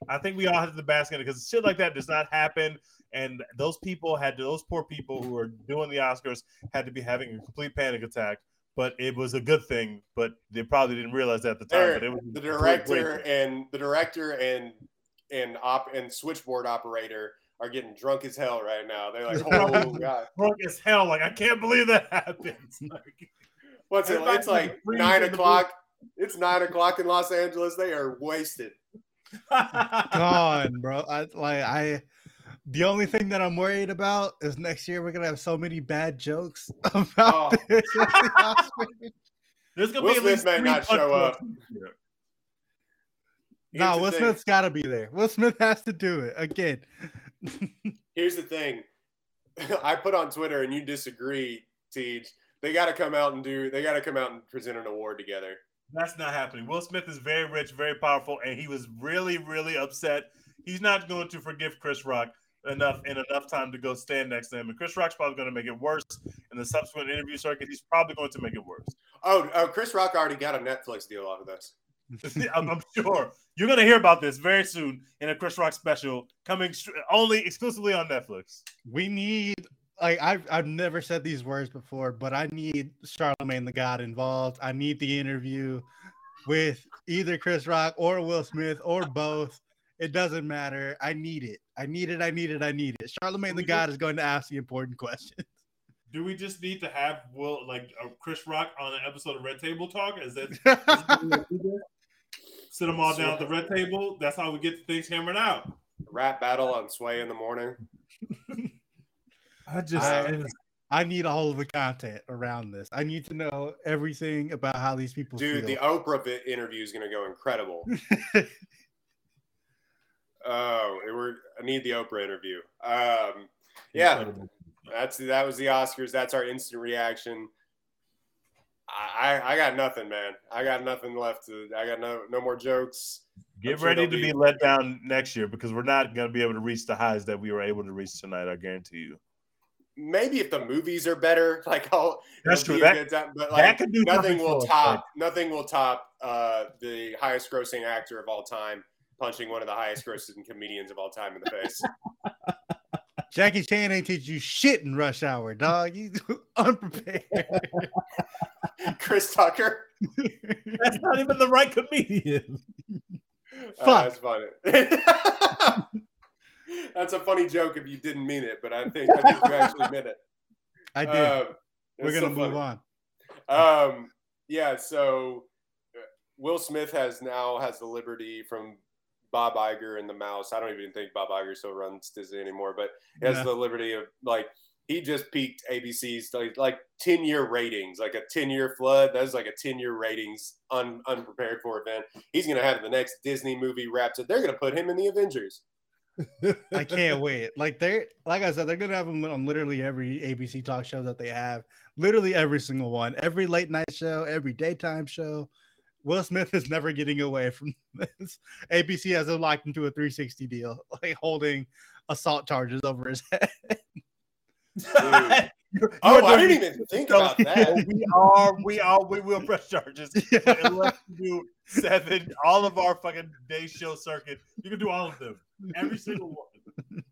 I think we all have to bask in it because shit like that does not happen. And those people had to, those poor people who are doing the Oscars had to be having a complete panic attack. But it was a good thing. But they probably didn't realize that at the time. They're- But it was the director and the director and and op and switchboard operator are getting drunk as hell right now. They're like, oh god, drunk as hell. Like I can't believe that happens. Like, what's it? It's like nine o'clock. It's nine o'clock in Los Angeles. They are wasted. gone, bro. I like I. The only thing that I'm worried about is next year we're gonna have so many bad jokes about Oh. this. There's gonna Will be at Smith least may not show up. ups this year. Here's no, Will thing. Smith's got to be there. Will Smith has to do it again. Here's the thing. I put on Twitter and you disagree, Tej. They got to come out and do. They got to come out and present an award together. That's not happening. Will Smith is very rich, very powerful, and he was really, really upset. He's not going to forgive Chris Rock enough in enough time to go stand next to him. And Chris Rock's probably going to make it worse in the subsequent interview circuit. He's probably going to make it worse. Oh, oh, Chris Rock already got a Netflix deal off of this. I'm, I'm sure you're going to hear about this very soon in a Chris Rock special coming str- only exclusively on Netflix. we need like I've I've never said these words before, but I need Charlemagne the God involved. I need the interview with either Chris Rock or Will Smith or both. It doesn't matter. I need it. I need it. I need it. I need it. Charlemagne the We God is going to ask the important question. Do we just need to have Will like uh, Chris Rock on an episode of Red Table Talk? Is that sit them all down at the Red Table? That's how we get things hammered out. Rap battle on Sway in the morning. I just I, I need all of the content around this. I need to know everything about how these people Dude, the. Oprah vi- interview is going to go incredible. Oh, it were, I need the Oprah interview. Um, yeah, that's that was the Oscars. That's our instant reaction. I, I got nothing, man. I got nothing left to. I got no no more jokes. Get sure ready to be be- let down next year because we're not going to be able to reach the highs that we were able to reach tonight. I guarantee you. Maybe if the movies are better, like I'll. That's true. That- time, but like nothing will for us, top. Nothing will top uh, the highest grossing actor of all time punching one of the highest grossing comedians of all time in the face. Jackie Chan ain't teach you shit in rush hour, dog. You unprepared. Chris Tucker. That's not even the right comedian. Uh, Fuck. that's funny. that's a funny joke if you didn't mean it, but I think I think you actually meant it. I did. Um, We're gonna so move funny. on. Um, yeah. So uh, Will Smith has now has the liberty from Bob Iger and the Mouse. I don't even think Bob Iger still runs Disney anymore, but he has the liberty of like he just peaked ABC's like like ten year ratings, like a ten year flood. That's like a ten year ratings un, unprepared for event. He's gonna have the next Disney movie wrapped. Up. They're gonna put him in the Avengers. I can't wait. Like they're like I said, they're gonna have him on literally every ABC talk show that they have. Literally every single one, every late night show, every daytime show. Will Smith is never getting away from this. ABC has him locked into a 360 deal, like holding assault charges over his head. You're, oh, you're I didn't even think about that. we are, we are, we will press charges. But unless you do seven, all of our fucking day show circuit, you can do all of them, every single one.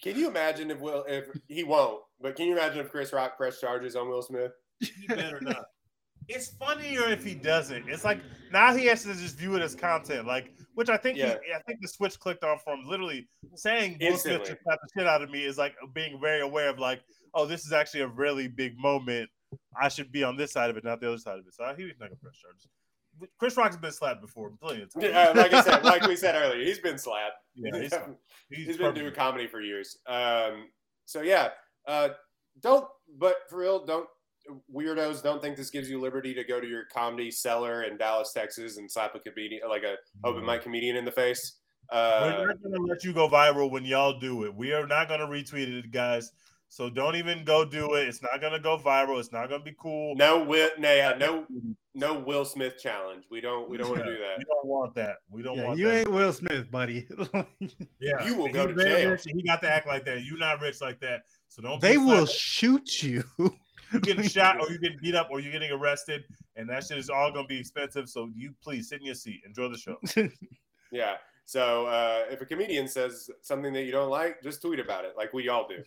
Can you imagine if Will if he won't? But can you imagine if Chris Rock pressed charges on Will Smith? He better not. It's funnier if he doesn't. It's like now he has to just view it as content, like which I think he, I think the switch clicked on from literally saying Will Smith Instantly. just slapped the shit out of me is like being very aware of like, oh, this is actually a really big moment. I should be on this side of it, not the other side of it. So he was not gonna press charges. Chris Rock's been slapped before, plenty of times. Uh, like I said, like we said earlier, he's been slapped. Yeah, he's, he's, he's been doing comedy for years. Um, so yeah, uh, don't. But for real, don't weirdos don't think this gives you liberty to go to your comedy cellar in Dallas, Texas, and slap a comedian like a open mic comedian in the face. Uh, We're not gonna let you go viral when y'all do it. We are not gonna retweet it, guys. So don't even go do it. It's not gonna go viral. It's not gonna be cool. no, Will, no, yeah, no, no Will Smith challenge. We don't. We don't want to do that. We don't want that. We don't Yeah, want you that. ain't Will Smith, buddy. Yeah, You will He's go to jail. rich he got to act like that. You not rich like that. So don't. they will slapped. shoot you. You getting shot or you're getting beat up or you're getting arrested, and that shit is all gonna be expensive. So you please sit in your seat, enjoy the show. Yeah. So uh, if a comedian says something that you don't like, just tweet about it, like we all do.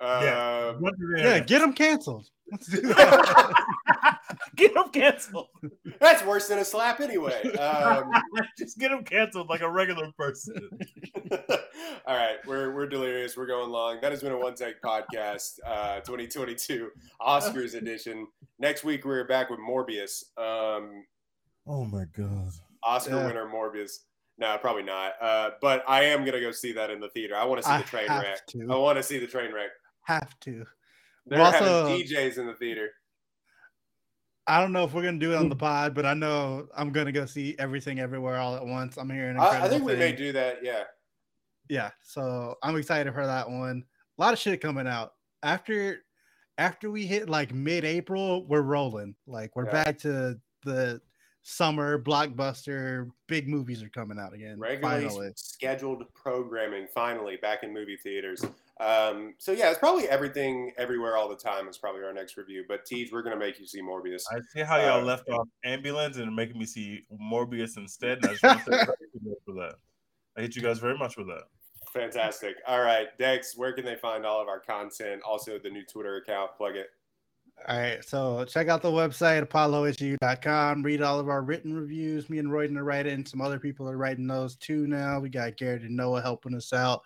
Uh, yeah, get them canceled. Let's do that. get them canceled. that's worse than a slap anyway. Um, Just get them canceled like a regular person. all right, we're we're delirious. We're going long. That has been a one take podcast, uh, 2022 Oscars edition. Next week we're back with Morbius, um, Oh my god. Oscar Yeah. winner Morbius. No, probably not. Uh, but I am gonna go see that in the theater. I want to see the train wreck. to. I want to see the train wreck. Have to. They're Well, also- having DJs in the theater. I don't know if we're gonna do it on the mm. pod, but I know I'm gonna go see everything everywhere all at once. I'm hearing. I, I think we may do that. Yeah. yeah so i'm excited for that one a lot of shit coming out after after we hit like mid-april we're rolling like we're Yeah. back to the summer blockbuster big movies are coming out again regularly finally scheduled programming finally back in movie theaters. Um, so yeah, it's probably everything everywhere all the time is probably our next review. But Tej, we're gonna make you see Morbius. I see how y'all Uh, left off ambulance and making me see Morbius instead. And I just want to say thank you guys for that. I hate you guys very much for that. Fantastic. All right, Dex, where can they find all of our content? Also, the new Twitter account. Plug it. all right so check out the website apollohu.com read all of our written reviews me and royden are writing some other people are writing those too now we got garrett and noah helping us out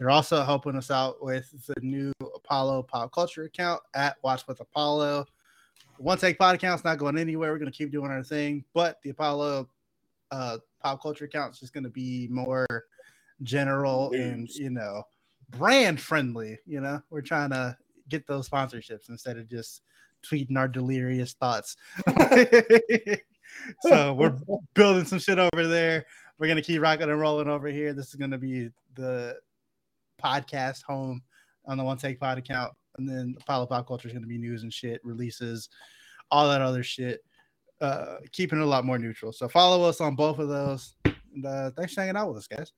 they're also helping us out with the new apollo pop culture account at watch with apollo. One take pod account's not going anywhere. We're going to keep doing our thing but the apollo uh pop culture account is just going to be more general and you know brand friendly you know? We're trying to get those sponsorships instead of just tweeting our delirious thoughts. So we're building some shit over there. We're going to keep rocking and rolling over here. This is going to be the podcast home on the one take pod account and then apollo pop culture is going to be news and shit releases all that other shit uh keeping it a lot more neutral so follow us on both of those and uh thanks for hanging out with us guys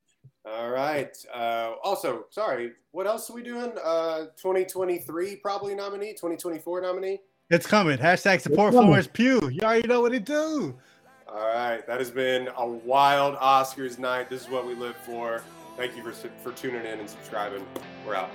All right. Uh, also, sorry, what else are we doing? Uh, 2023 probably nominee, 2024 nominee. it's coming hashtag support coming. Florence Pugh. you already know what it do All right, that has been a wild Oscars night. This is what we live for. Thank you for, for tuning in and subscribing. We're out.